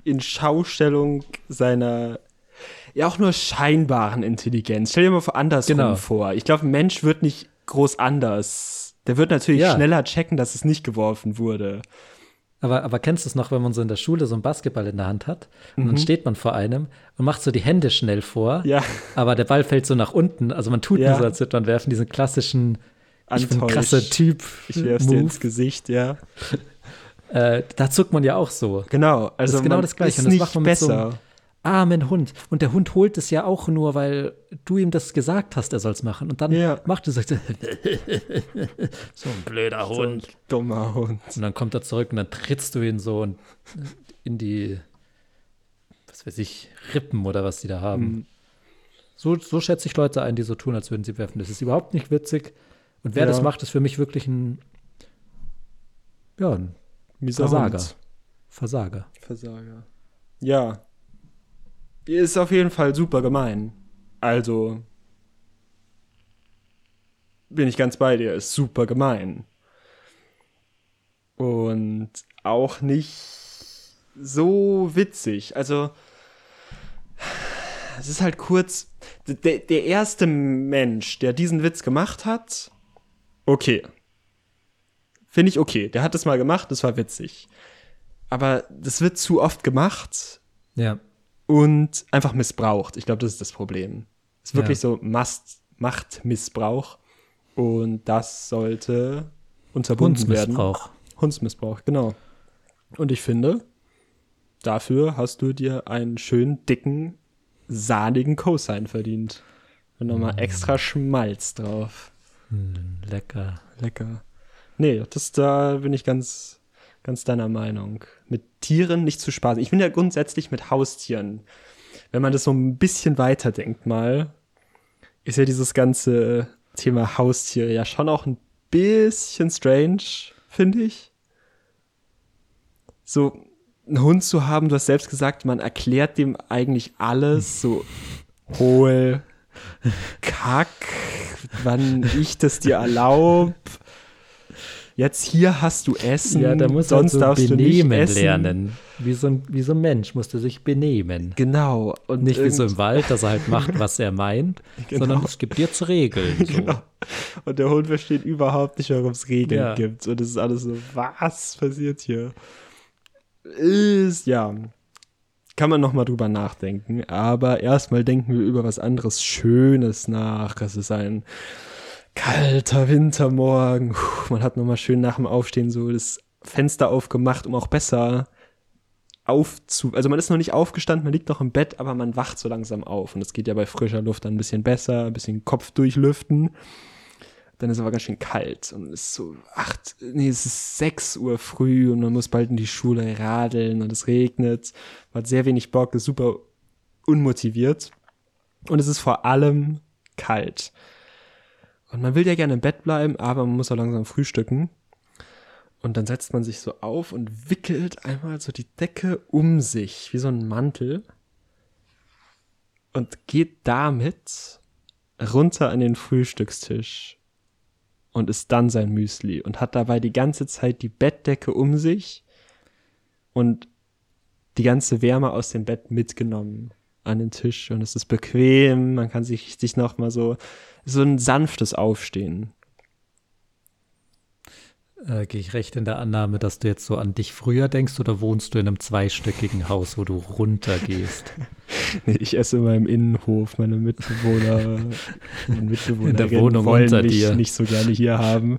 in Schaustellung seiner, ja auch nur scheinbaren Intelligenz. Stell dir mal vor, andersrum Genau. vor. Ich glaube, ein Mensch wird nicht groß anders. Der wird natürlich Ja. schneller checken, dass es nicht geworfen wurde. Aber, aber kennst du es noch, wenn man so in der Schule so einen Basketball in der Hand hat und Mhm. dann steht man vor einem und macht so die Hände schnell vor, Ja. aber der Ball fällt so nach unten. Also man tut Ja. nur so, als würde man werfen, diesen klassischen ich bin ein Antäusch. krasser Typ Ich werf's dir Move. ins Gesicht, ja. Äh, da zuckt man ja auch so. Genau, also ist genau man das Gleiche. ist Und das nicht macht man mit so besser. einem Armen Hund. Und der Hund holt es ja auch nur, weil du ihm das gesagt hast, er soll es machen. Und dann Ja. macht er so, so ein blöder so ein dummer Hund. Und dann kommt er zurück und dann trittst du ihn so in die, was weiß ich, Rippen oder was die da haben. Mhm. So, so schätze ich Leute ein, die so tun, als würden sie werfen. Das ist überhaupt nicht witzig. Und wer Ja. das macht, ist für mich wirklich ein, ja, ein Versager. Versager. Versager. Ja. Ist auf jeden Fall super gemein. Also. Bin ich ganz bei dir, ist super gemein. Und auch nicht so witzig. Also. Es ist halt kurz. Der, der erste Mensch, der diesen Witz gemacht hat, okay. Finde ich okay. Der hat es mal gemacht, das war witzig. Aber das wird zu oft gemacht Ja. und einfach missbraucht. Ich glaube, das ist das Problem. Es ist wirklich Ja. so Mast Machtmissbrauch. Und das sollte unterbunden werden. Hundsmissbrauch. Hundsmissbrauch, genau. Und ich finde, dafür hast du dir einen schönen, dicken, sahnigen Cosign verdient. Und nochmal Mm. extra Schmalz drauf. Lecker. Lecker. Nee, das, da bin ich ganz, ganz deiner Meinung. Mit Tieren nicht zu spaßen. Ich bin ja grundsätzlich mit Haustieren. Wenn man das so ein bisschen weiterdenkt mal, ist ja dieses ganze Thema Haustiere ja schon auch ein bisschen strange, finde ich. So einen Hund zu haben, du hast selbst gesagt, man erklärt dem eigentlich alles, so hol, kack, wann ich das dir erlaub. Jetzt hier hast du Essen, Ja, da muss sonst so darfst du nicht benehmen essen. lernen. Wie so, ein, wie so ein Mensch musste sich benehmen. Genau. Und Nicht wie so im Wald, dass er halt macht, was er meint, Genau. sondern es gibt jetzt Regeln. So. Genau. Und der Hund versteht überhaupt nicht, warum es Regeln Ja. gibt. Und es ist alles so, was passiert hier? Ist, ja, kann man nochmal drüber nachdenken. Aber erstmal denken wir über was anderes Schönes nach. Es ist ein kalter Wintermorgen. Puh, man hat nochmal schön nach dem Aufstehen so das Fenster aufgemacht, um auch besser aufzu... Also man ist noch nicht aufgestanden, man liegt noch im Bett, aber man wacht so langsam auf. Und es geht ja bei frischer Luft dann ein bisschen besser, ein bisschen Kopf durchlüften. dann ist es aber ganz schön kalt und es ist so acht, nee, es ist sechs Uhr früh und man muss bald in die Schule radeln und es regnet. Man hat sehr wenig Bock, ist super unmotiviert und es ist vor allem kalt. Und man will ja gerne im Bett bleiben, aber man muss auch langsam frühstücken. Und dann setzt man sich so auf und wickelt einmal so die Decke um sich, wie so ein Mantel. Und geht damit runter an den Frühstückstisch und isst dann sein Müsli und hat dabei die ganze Zeit die Bettdecke um sich und die ganze Wärme aus dem Bett mitgenommen an den Tisch und es ist bequem, man kann sich, sich noch mal so, so ein sanftes Aufstehen äh, Gehe ich recht in der Annahme, dass du jetzt so an dich früher denkst oder wohnst du in einem zweistöckigen Haus, wo du runtergehst? Nee, ich esse in meinem Innenhof. Meine Mitbewohner und Mitbewohner In der Wohnung wollen unter mich dir. nicht so gerne hier haben.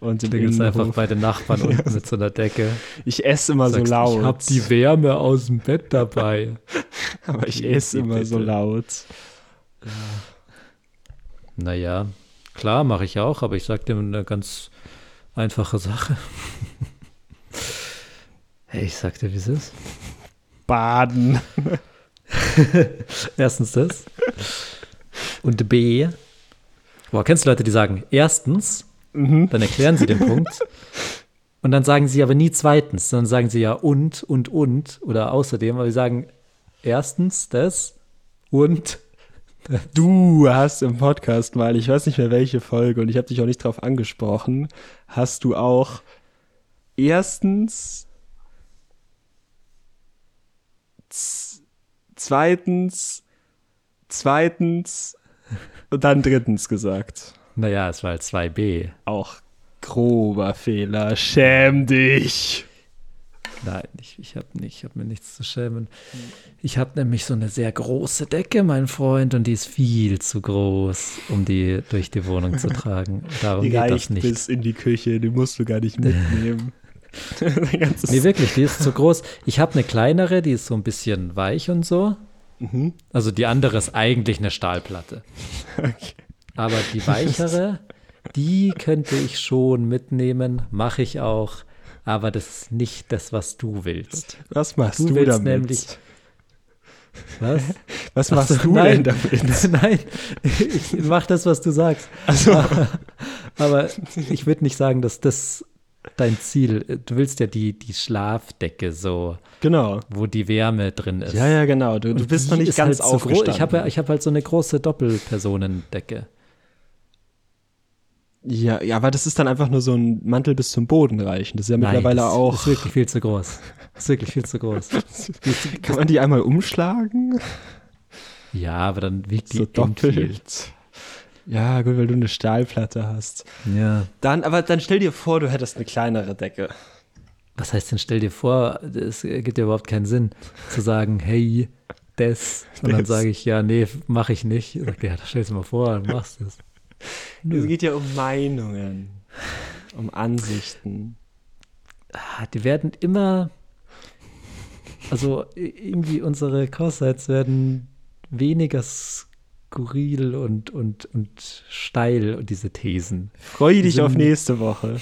Und im Du gehst einfach Innenhof. bei den Nachbarn unten mit so einer Decke. Ich esse immer Sagst, so laut. Ich hab die Wärme aus dem Bett dabei. aber ich esse immer so bitte. laut. Naja, klar, mache ich auch, aber ich sag dir eine ganz einfache Sache. Hey, ich sag dir, wie es ist. Baden. Erstens das. Und B. Boah, kennst du Leute, die sagen, erstens, dann erklären sie den Punkt. Und dann sagen sie aber nie zweitens, sondern sagen sie ja und, und, und oder außerdem, aber sie sagen erstens das und Du hast im Podcast mal, ich weiß nicht mehr welche Folge und ich habe dich auch nicht drauf angesprochen, hast du auch erstens, zweitens, zweitens und dann drittens gesagt. naja, es war halt 2b. Auch grober Fehler. Schäm dich. Nein, ich, ich habe nicht, ich habe mir nichts zu schämen. Ich habe nämlich so eine sehr große Decke, mein Freund, und die ist viel zu groß, um die durch die Wohnung zu tragen. Darum Die geht das nicht. bis in die Küche, die musst du gar nicht mitnehmen. Nee, wirklich, die ist zu groß. Ich habe eine kleinere, die ist so ein bisschen weich und so. Mhm. Also die andere ist eigentlich eine Stahlplatte. Okay. Aber die weichere, die könnte ich schon mitnehmen, mache ich auch. Aber das ist nicht das, was du willst. Was machst Du du, willst damit? nämlich- Was? Was Ach machst so, du nein. denn damit? Nein, ich mach das, was du sagst. Also, Aber ich würde nicht sagen, dass das dein Ziel. Du willst ja die, die Schlafdecke so, genau. wo die Wärme drin ist. Ja, ja, genau. Du, du bist noch nicht ist ganz halt so aufgestanden. Ich habe ich hab halt so eine große Doppelpersonendecke. Ja, ja, aber das ist dann einfach nur so ein Mantel bis zum Boden reichen. Das ist ja mittlerweile das auch. ist wirklich viel zu groß. Das ist wirklich viel zu groß. Kann man die einmal umschlagen? Ja, aber dann wiegt die so doppelt. Ja, gut, weil du eine Stahlplatte hast. Ja. Dann, aber dann stell dir vor, du hättest eine kleinere Decke. Was heißt denn, stell dir vor, es gibt ja überhaupt keinen Sinn, zu sagen, hey, das. Und dann Das. sage ich, ja, nee, mache ich nicht. Ich sag, ja, stell es mal vor, dann machst du es. Es geht ja um Meinungen, um Ansichten. Ah, Die werden immer, also irgendwie unsere Corsets werden weniger skurril und, und, und steil, und diese Thesen. Freue dich auf nächste Woche.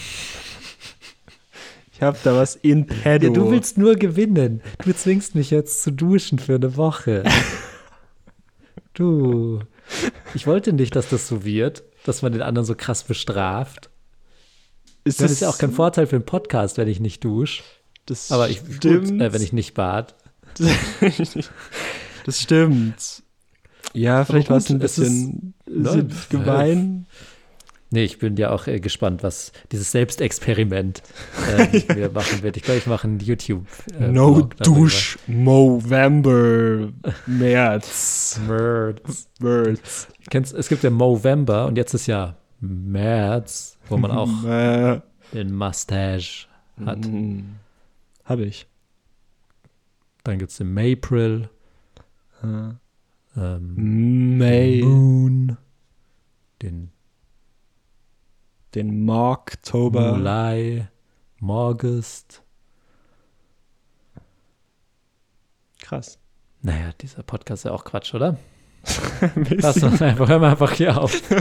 Ich habe da was in petto. Ja, du willst nur gewinnen. Du zwingst mich jetzt zu duschen für eine Woche. Du. Ich wollte nicht, dass das so wird, dass man den anderen so krass bestraft. ist Das ist ja auch kein Vorteil für einen Podcast, wenn ich nicht dusche. Das Aber ich, stimmt. gut, äh, wenn ich nicht bad. das stimmt. Ja, vielleicht war es ein ist- bisschen, Nein, bisschen gemein. Nee, ich bin ja auch äh, gespannt, was dieses Selbstexperiment äh, mir machen wird. Ich glaube, ich mache ein YouTube. Äh, no. Dusch November März. März. März. Kennst, es gibt ja Movember und jetzt ist ja März, wo man auch den Mustache hat. mm, Hab ich. Dann gibt es den April, Äh, ähm, May, Moon, den den Marktober. Juli, August. Krass. Naja, dieser Podcast ist ja auch Quatsch, oder? Lass uns einfach, hör mal einfach hier auf.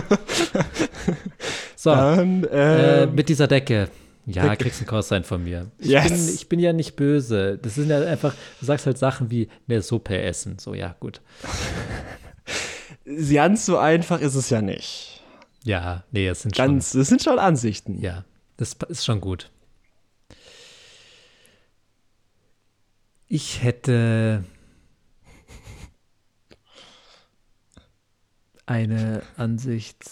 So, Dann, äh, ähm, mit dieser Decke. Ja, kriegst einen Cosine von mir. Ich, Yes. bin, ich bin ja nicht böse. Das sind ja einfach, du sagst halt Sachen wie eine Suppe essen. So, ja, gut. ganz so einfach ist es ja nicht. Ja, nee, es sind schon. Ganz, das sind schon Ansichten. Ja, das ist schon gut. Ich hätte eine Ansicht.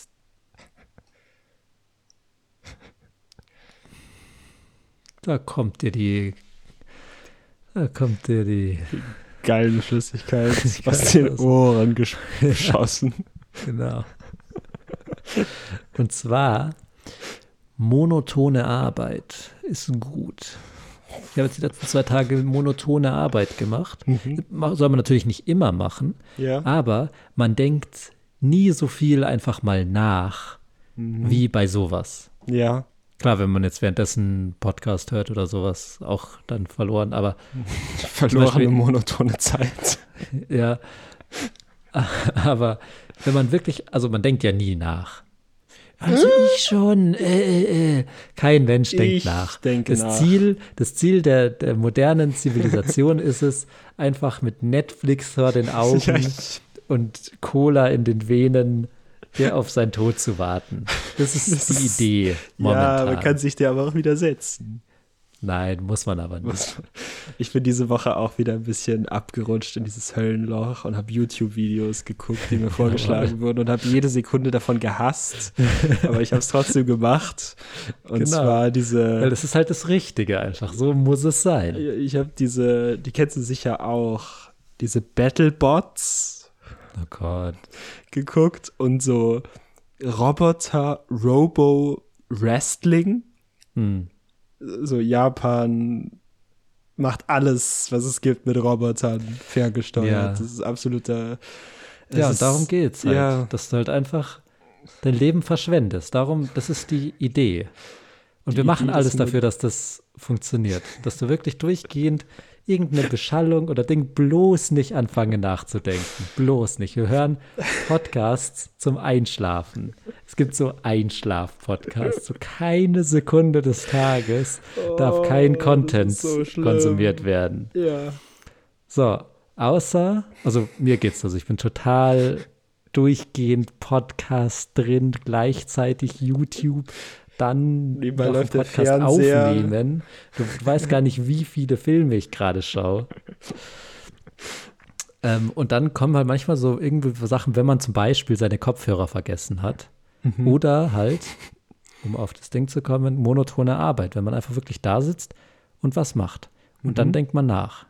Da kommt dir die. Da kommt dir die. Geile Flüssigkeit aus den Ohren gesch- geschossen. Genau. Und zwar monotone Arbeit ist gut. Ich habe jetzt die letzten zwei Tage monotone Arbeit gemacht. Ma- Soll man natürlich nicht immer machen, Ja. aber man denkt nie so viel einfach mal nach wie bei sowas. Ja. Klar, wenn man jetzt währenddessen Podcast hört oder sowas, auch dann verloren, aber Verlorene Beispiel- monotone Zeit. Ja. Aber wenn man wirklich, also man denkt ja nie nach. Also ich schon, äh, äh, äh. kein Mensch denkt Ich nach. denke das nach. Ziel, das Ziel der, der modernen Zivilisation ist es, einfach mit Netflix vor den Augen Ja, und Cola in den Venen hier auf seinen Tod zu warten. Das ist Das die ist- Idee momentan. Ja, man kann sich dir aber auch widersetzen. Nein, muss man aber nicht. Ich bin diese Woche auch wieder ein bisschen abgerutscht in dieses Höllenloch und habe YouTube-Videos geguckt, die mir vorgeschlagen wurden und habe jede Sekunde davon gehasst. Aber ich habe es trotzdem gemacht. Und Genau. zwar Weil diese. das ist halt das Richtige einfach. So muss es sein. Ich habe diese, die kennst du sicher auch, diese Battlebots Oh Gott. geguckt und so Roboter Robo Wrestling. Hm. So Japan macht alles, was es gibt mit Robotern ferngesteuert. Ja. Das ist absoluter. es Ja, und ist- darum geht's halt. Ja, Dass du halt einfach dein Leben verschwendest. Darum, das ist die Idee. Und Die wir machen Idee alles dafür, dass das funktioniert. Dass du wirklich durchgehend irgendeine Beschallung oder Ding bloß nicht anfangen nachzudenken. Bloß nicht. Wir hören Podcasts zum Einschlafen. Es gibt so Einschlaf-Podcasts. So keine Sekunde des Tages darf kein Oh, Content so konsumiert werden. ja. So, außer, also mir geht's so, also ich bin total durchgehend Podcast drin, gleichzeitig YouTube, dann Nebenbei läuft der Podcast Fernseher. aufnehmen. Du, weißt gar nicht, wie viele Filme ich gerade schaue. Ähm, und dann kommen halt manchmal so irgendwie Sachen, wenn man zum Beispiel seine Kopfhörer vergessen hat. Mhm. Oder halt, um auf das Ding zu kommen, monotone Arbeit, wenn man einfach wirklich da sitzt und was macht. Und Mhm. dann denkt man nach.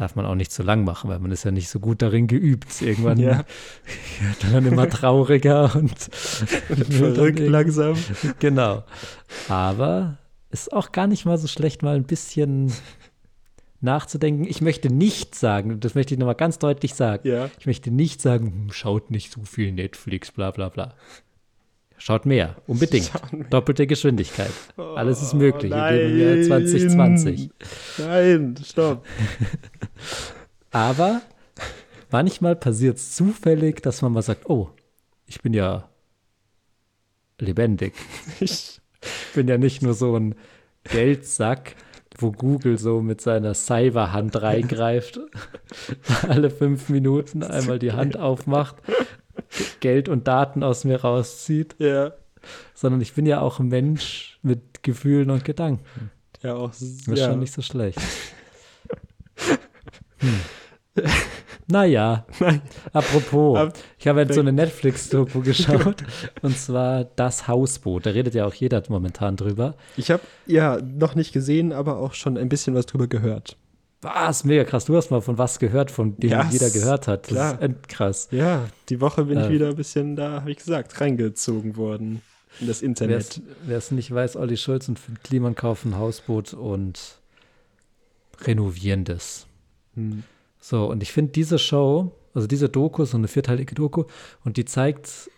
Darf man auch nicht zu lang machen, weil man ist ja nicht so gut darin geübt. Irgendwann Ja. wird man immer trauriger und dann Verrückt langsam. Genau. Aber ist auch gar nicht mal so schlecht, mal ein bisschen nachzudenken. Ich möchte nicht sagen, das möchte ich nochmal ganz deutlich sagen. Ja. Ich möchte nicht sagen, hm, schaut nicht so viel Netflix, bla bla bla. Schaut mehr, unbedingt. Mehr. Doppelte Geschwindigkeit. Alles ist möglich. Oh, Wir leben im Jahr nein. 2020. Nein, stopp. Aber manchmal passiert es zufällig, dass man mal sagt, oh, ich bin ja lebendig. Ich bin ja nicht nur so ein Geldsack, wo Google so mit seiner Cyberhand reingreift, alle fünf Minuten einmal die Hand aufmacht, Geld und Daten aus mir rauszieht, ja. sondern ich bin ja auch ein Mensch mit Gefühlen und Gedanken. Ja, auch. Das ist ja. schon nicht so schlecht. Hm. Naja, Nein. apropos, ich habe jetzt so eine Netflix-Doku geschaut und zwar Das Hausboot. Da redet ja auch jeder momentan drüber. Ich habe ja noch nicht gesehen, aber auch schon ein bisschen was drüber gehört. Was, mega krass. Du hast mal von was gehört, von dem Ja, jeder gehört hat. Das klar. ist endkrass. Ja, die Woche bin ich Äh. wieder ein bisschen da, habe ich gesagt, reingezogen worden in das Internet. Wer es nicht weiß, Olli Schulz und Finn Kliman kaufen ein Hausboot und renovieren das. Hm. So, und ich finde diese Show, also diese Doku, so eine vierteilige Doku, und die zeigt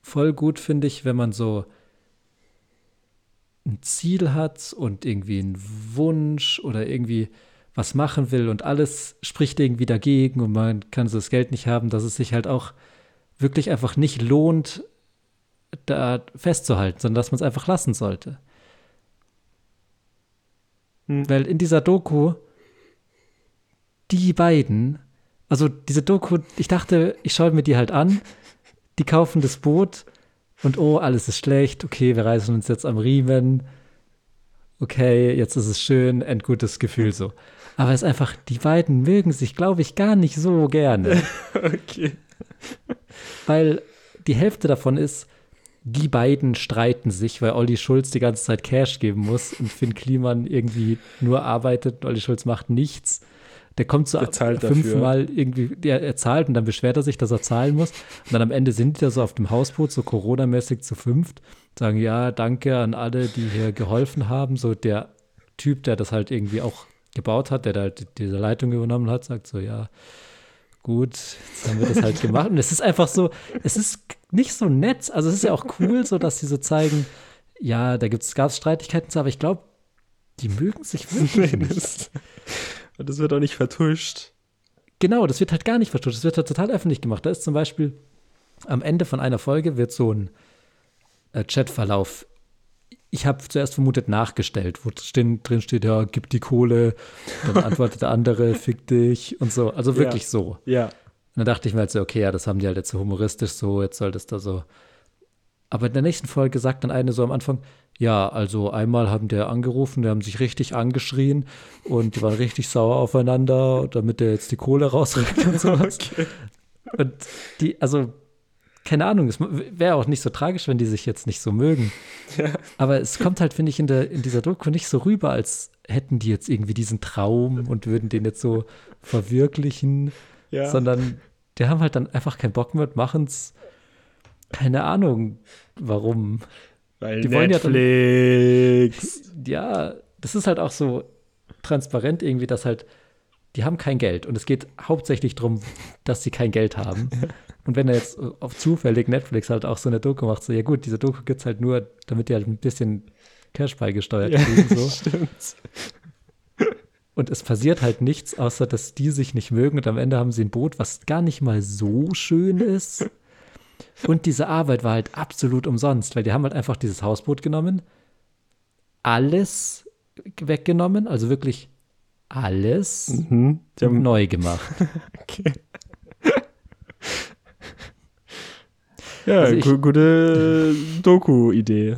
voll gut, finde ich, wenn man so ein Ziel hat und irgendwie einen Wunsch oder irgendwie was machen will und alles spricht irgendwie dagegen und man kann so das Geld nicht haben, dass es sich halt auch wirklich einfach nicht lohnt, da festzuhalten, sondern dass man es einfach lassen sollte. Hm. Weil in dieser Doku die beiden, also diese Doku, ich dachte, ich schaue mir die halt an, die kaufen das Boot und oh, alles ist schlecht, okay, wir reißen uns jetzt am Riemen, okay, jetzt ist es schön, ein gutes Gefühl so. Aber es ist einfach, die beiden mögen sich, glaube ich, gar nicht so gerne. Okay. Weil die Hälfte davon ist, die beiden streiten sich, weil Olli Schulz die ganze Zeit Cash geben muss und Finn Kliman irgendwie nur arbeitet. Olli Schulz macht nichts. Der kommt so dafür. fünfmal irgendwie, der, er zahlt und dann beschwert er sich, dass er zahlen muss. Und dann am Ende sind die da so auf dem Hausboot, so Corona-mäßig zu fünft, sagen, ja, danke an alle, die hier geholfen haben. So der Typ, der das halt irgendwie auch gebaut hat, der da die- diese Leitung übernommen hat, sagt so, ja, gut, jetzt haben wir das halt gemacht. Und es ist einfach so, es ist nicht so nett. Also es ist ja auch cool, so dass sie so zeigen, ja, da gab es Streitigkeiten, aber ich glaube, die mögen sich wirklich nicht. das, und das wird auch nicht vertuscht. Genau, das wird halt gar nicht vertuscht. Das wird halt total öffentlich gemacht. Da ist zum Beispiel am Ende von einer Folge wird so ein äh, Chatverlauf. Ich habe zuerst vermutet nachgestellt, wo stehen, drin steht, ja, gib die Kohle. Dann antwortet der andere, fick dich und so. Also wirklich so. Ja. Und dann dachte ich mir halt so, okay, ja, das haben die halt jetzt so humoristisch so, jetzt soll das da so. Aber in der nächsten Folge sagt dann eine so am Anfang, ja, also einmal haben der angerufen, die haben sich richtig angeschrien und die waren richtig sauer aufeinander, damit der jetzt die Kohle rausrückt und sowas. Und die, also, keine Ahnung, es wäre auch nicht so tragisch, wenn die sich jetzt nicht so mögen. Aber es kommt halt, finde ich, in, der, in dieser Doku nicht so rüber, als hätten die jetzt irgendwie diesen Traum und würden den jetzt so verwirklichen Ja. sondern die haben halt dann einfach keinen Bock mehr und machen es. Keine Ahnung, warum. Weil die wollen ja dann- Netflix. Ja, das ist halt auch so transparent irgendwie, dass halt, die haben kein Geld und es geht hauptsächlich darum, dass sie kein Geld haben. Und wenn er jetzt auf zufällig Netflix halt auch so eine Doku macht, so, ja gut, diese Doku gibt es halt nur, damit die halt ein bisschen Cash beigesteuert Ja, kriegen. So. stimmt. Und es passiert halt nichts, außer dass die sich nicht mögen. Und am Ende haben sie ein Boot, was gar nicht mal so schön ist. Und diese Arbeit war halt absolut umsonst, weil die haben halt einfach dieses Hausboot genommen, alles weggenommen, also wirklich alles Mhm. Haben, neu gemacht. okay. ja, Also ich- gu gute Doku-Idee.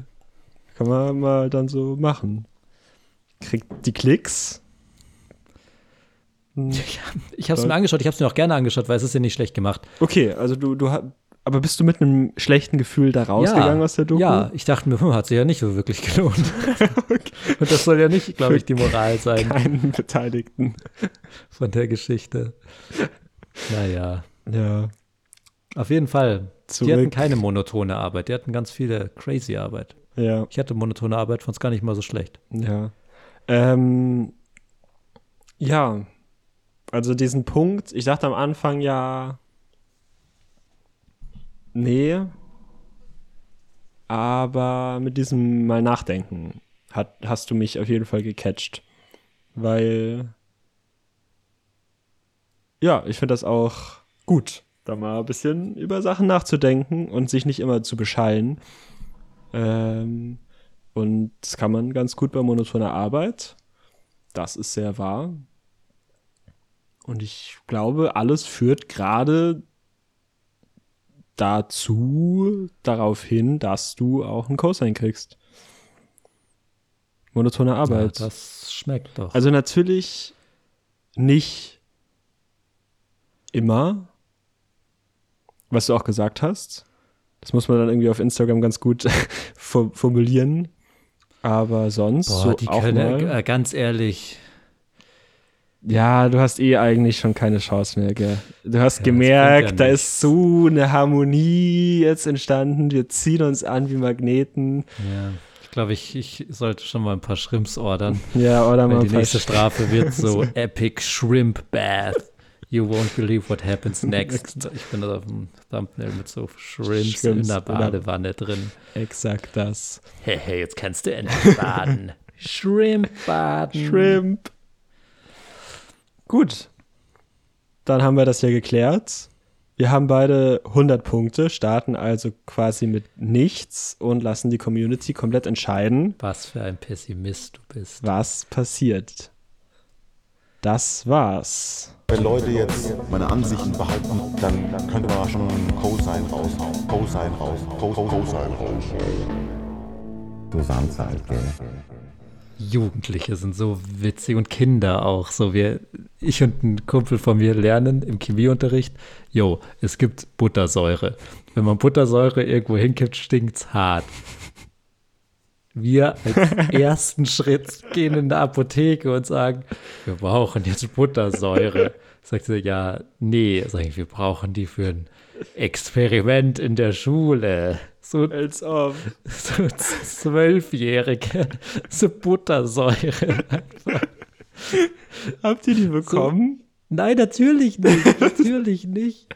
Kann man mal dann so machen. Kriegt die Klicks. Hm. Ich habe es mir angeschaut, ich habe es mir auch gerne angeschaut, weil es ist ja nicht schlecht gemacht. Okay, also du, du aber bist du mit einem schlechten Gefühl da rausgegangen aus der Doku? Ja, ich dachte mir, hm, hat sich ja nicht so wirklich gelohnt. Und das soll ja nicht, glaube ich, die Moral sein. Keinen Beteiligten. von der Geschichte. Naja, Ja. auf jeden Fall. Die Zurück. hatten keine monotone Arbeit, die hatten ganz viele crazy Arbeit. Ja. Ich hatte monotone Arbeit, fand es gar nicht mal so schlecht. Ja. Ähm, ja. Also diesen Punkt, ich dachte am Anfang ja, nee. Aber mit diesem mal nachdenken hat, hast du mich auf jeden Fall gecatcht. Weil, ja, ich finde das auch gut, da mal ein bisschen über Sachen nachzudenken und sich nicht immer zu beschallen. Ähm, und das kann man ganz gut bei monotoner Arbeit. Das ist sehr wahr. Und ich glaube, alles führt gerade dazu, darauf hin, dass du auch einen Cosine kriegst. Monotone Arbeit. Ja, das schmeckt doch. Also natürlich nicht immer, was du auch gesagt hast. Das muss man dann irgendwie auf Instagram ganz gut formulieren. Aber sonst Boah, so die auch können, mal. äh, ganz ehrlich, Ja, du hast eh eigentlich schon keine Chance mehr, gell? Du hast Ja, gemerkt, ja da ist so eine Harmonie jetzt entstanden. Wir ziehen uns an wie Magneten. ja, ich glaube, ich, ich sollte schon mal ein paar Shrimps ordern. Ja, oder mal die nächste Sch- Strafe wird so Epic Shrimp Bath. You won't believe what happens next. Ich bin da auf dem Thumbnail mit so Shrimps, in Shrimps der in der- Badewanne drin. Exakt das. Hey, hey, jetzt kannst du endlich baden. Shrimp baden. Shrimp. Gut. Dann haben wir das ja geklärt. Wir haben beide 100 Punkte, starten also quasi mit nichts und lassen die Community komplett entscheiden, Was für ein Pessimist du bist. was passiert. Das war's. Wenn Leute jetzt meine Ansichten behalten, dann, dann könnte man schon Cosine raushauen. Cosine raushauen. Co- Co- Cosine raushauen. Du Samstag, gell? Jugendliche sind so witzig und Kinder auch. So wir, ich und ein Kumpel von mir lernen im Chemieunterricht, jo, es gibt Buttersäure. Wenn man Buttersäure irgendwo hinkippt, stinkt's hart. Wir als ersten Schritt gehen in der Apotheke und sagen, wir brauchen jetzt Buttersäure. Sagt sie, ja, nee, sag ich, wir brauchen die für ein Experiment in der Schule. So Als ob. so Zwölfjährige, so Buttersäure. Habt ihr die bekommen? Nein, natürlich nicht, natürlich nicht.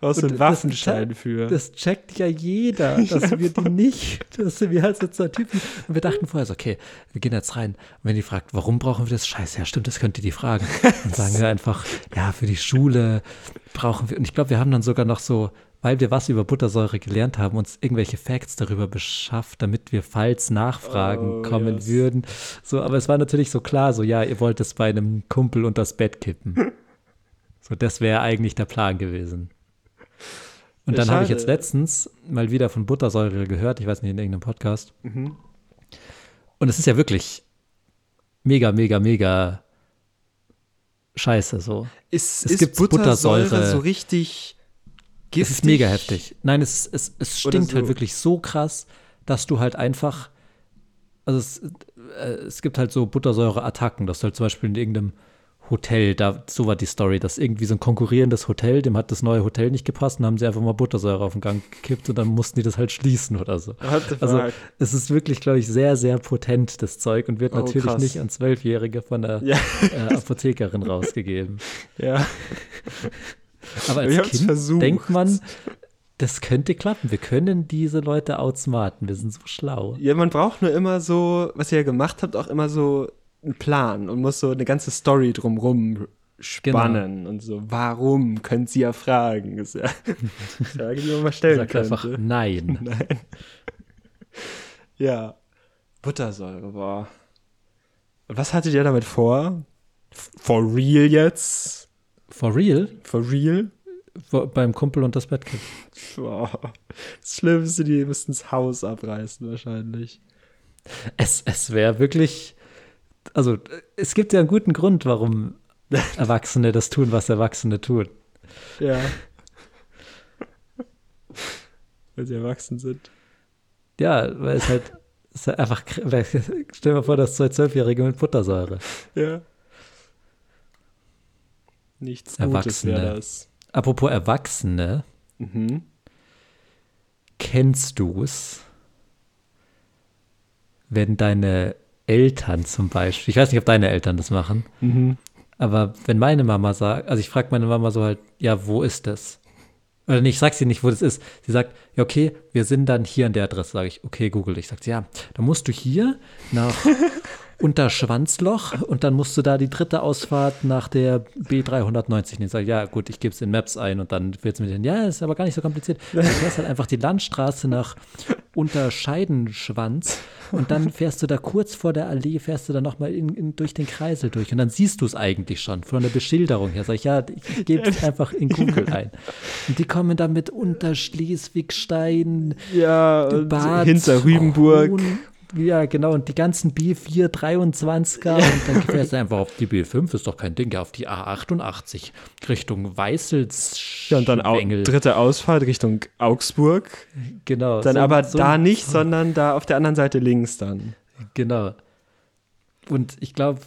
Was ein das- Waffenschein für. Das checkt ja jeder, dass wir die nicht, dass wir als so zwei Typen. Und wir dachten vorher so, okay, wir gehen jetzt rein. Und wenn die fragt, warum brauchen wir das? Scheiße, ja, stimmt, das könnt ihr die fragen. Dann sagen wir einfach, ja, für die Schule brauchen wir. Und ich glaube, wir haben dann sogar noch so, weil wir was über Buttersäure gelernt haben, uns irgendwelche Facts darüber beschafft, damit wir, falls Nachfragen Oh, kommen yes. würden. So, aber es war natürlich so klar, so, ja, ihr wollt es bei einem Kumpel unter das Bett kippen. So, das wäre eigentlich der Plan gewesen. Und dann habe ich jetzt letztens mal wieder von Buttersäure gehört, ich weiß nicht, in irgendeinem Podcast. Mhm. Und es ist ja wirklich mega, mega, mega scheiße so. Ist, Es ist gibt Buttersäure, Buttersäure. so richtig giftig? Es ist mega heftig. Nein, es, es, es stinkt halt so- wirklich so krass, dass du halt einfach, also es, äh, es gibt halt so Buttersäure-Attacken, dass du halt zum Beispiel in irgendeinem Hotel, da, so war die Story, dass irgendwie so ein konkurrierendes Hotel, dem hat das neue Hotel nicht gepasst und haben sie einfach mal Buttersäure auf den Gang gekippt und dann mussten die das halt schließen oder so. Also es ist wirklich, glaube ich, sehr, sehr potent, das Zeug und wird Oh, natürlich krass. nicht an Zwölfjährige von der Ja, äh, Apothekerin rausgegeben. ja. Aber als Kind versucht. denkt man, das könnte klappen. Wir können diese Leute outsmarten. Wir sind so schlau. Ja, man braucht nur immer so, was ihr ja gemacht habt, auch immer so einen Plan und muss so eine ganze Story drumrum spannen und so. Warum? Könnt ihr ja fragen. Ist ja Frage, die man mal stellen Sagt könnte. einfach nein. Nein. Ja. Buttersäure, boah. Was hattet ihr damit vor? For real jetzt? For real? For real? Beim Kumpel und das Bettkind. Boah. Das Schlimmste, die müssten das Haus abreißen wahrscheinlich. Es, es wäre wirklich. Also, es gibt ja einen guten Grund, warum Erwachsene das tun, was Erwachsene tun. Ja. Weil sie erwachsen sind. Ja, weil es halt. Es ist halt einfach. Stell dir mal vor, dass zwei Zwölfjährige mit Buttersäure. Ja. Nichts Gutes Erwachsene. wäre das. Apropos Erwachsene, Mhm. kennst du's, wenn deine Eltern zum Beispiel, ich weiß nicht, ob deine Eltern das machen, Mhm. aber wenn meine Mama sagt, also ich frage meine Mama so halt, ja, wo ist das? Oder nee, ich sag sie nicht, wo das ist. Sie sagt, ja, okay, wir sind dann hier an der Adresse. Sage ich, okay, Google. Ich sage, ja, dann musst du hier nach Unterschwanzloch und dann musst du da die dritte Ausfahrt nach der B390 nehmen. Ich sage, ja, gut, ich gebe es in Maps ein und dann wird es mit den, ja, ist aber gar nicht so kompliziert. Du fährst halt einfach die Landstraße nach Unterscheidenschwanz und dann fährst du da kurz vor der Allee, fährst du dann nochmal in, in, durch den Kreisel durch und dann siehst du es eigentlich schon von der Beschilderung her. Sag ich, ja, ich gebe es einfach in Google ein. Und die kommen dann mit Unterschleswigstein, Ja, Bad, hinter Rübenburg. Kron- Ja, genau. Und die ganzen B4 23er. Und dann fährst du einfach auf die B5, ist doch kein Ding. Ja, auf die A88 Richtung Weißels. Ja, und dann au dritte Ausfahrt Richtung Augsburg. Genau. Dann so- aber so- da nicht, sondern da auf der anderen Seite links dann. Genau. Und ich glaube,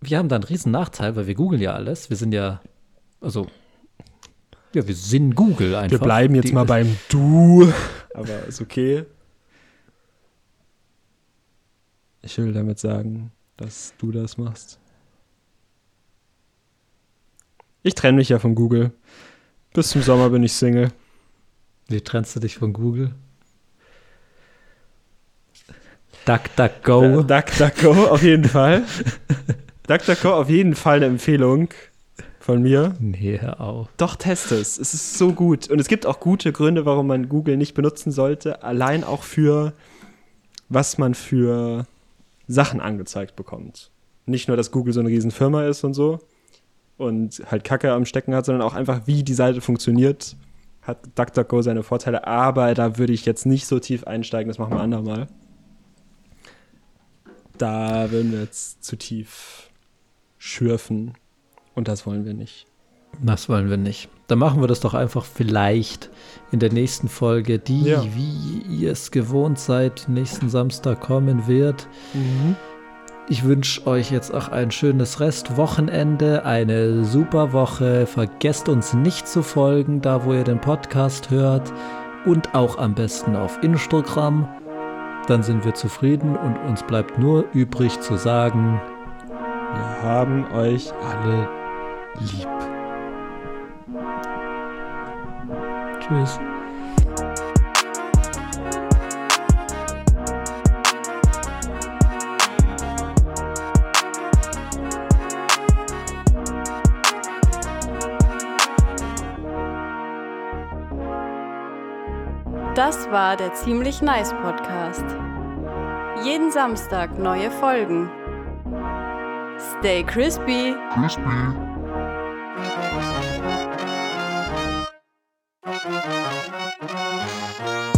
wir haben da einen riesen Nachteil, weil wir googeln ja alles. Wir sind ja, also, ja, wir sind Google einfach. Wir bleiben jetzt Die- mal beim Du. Aber ist okay. Ich will damit sagen, dass du das machst. Ich trenne mich ja von Google. Bis zum Sommer bin ich Single. Wie trennst du dich von Google? DuckDuckGo. DuckDuckGo auf jeden Fall. DuckDuckGo auf jeden Fall eine Empfehlung von mir. Nee, hör auf. Doch, teste es. Es ist so gut. Und es gibt auch gute Gründe, warum man Google nicht benutzen sollte. Allein auch für, was man für Sachen angezeigt bekommt. Nicht nur, dass Google so eine Riesenfirma ist und so und halt Kacke am Stecken hat, sondern auch einfach, wie die Seite funktioniert, hat DuckDuckGo seine Vorteile. Aber da würde ich jetzt nicht so tief einsteigen, das machen wir andermal. Da würden wir jetzt zu tief schürfen und das wollen wir nicht. Das wollen wir nicht. Dann machen wir das doch einfach vielleicht in der nächsten Folge, die, Ja. wie ihr es gewohnt seid, nächsten Samstag kommen wird. Mhm. Ich wünsche euch jetzt auch ein schönes Restwochenende, eine super Woche. Vergesst uns nicht zu folgen, da wo ihr den Podcast hört und auch am besten auf Instagram. Dann sind wir zufrieden und uns bleibt nur übrig zu sagen, Wir haben euch alle lieb. Tschüss. Das war der Ziemlich Nice Podcast. Jeden Samstag neue Folgen. Stay crispy. Crispy. Thank you.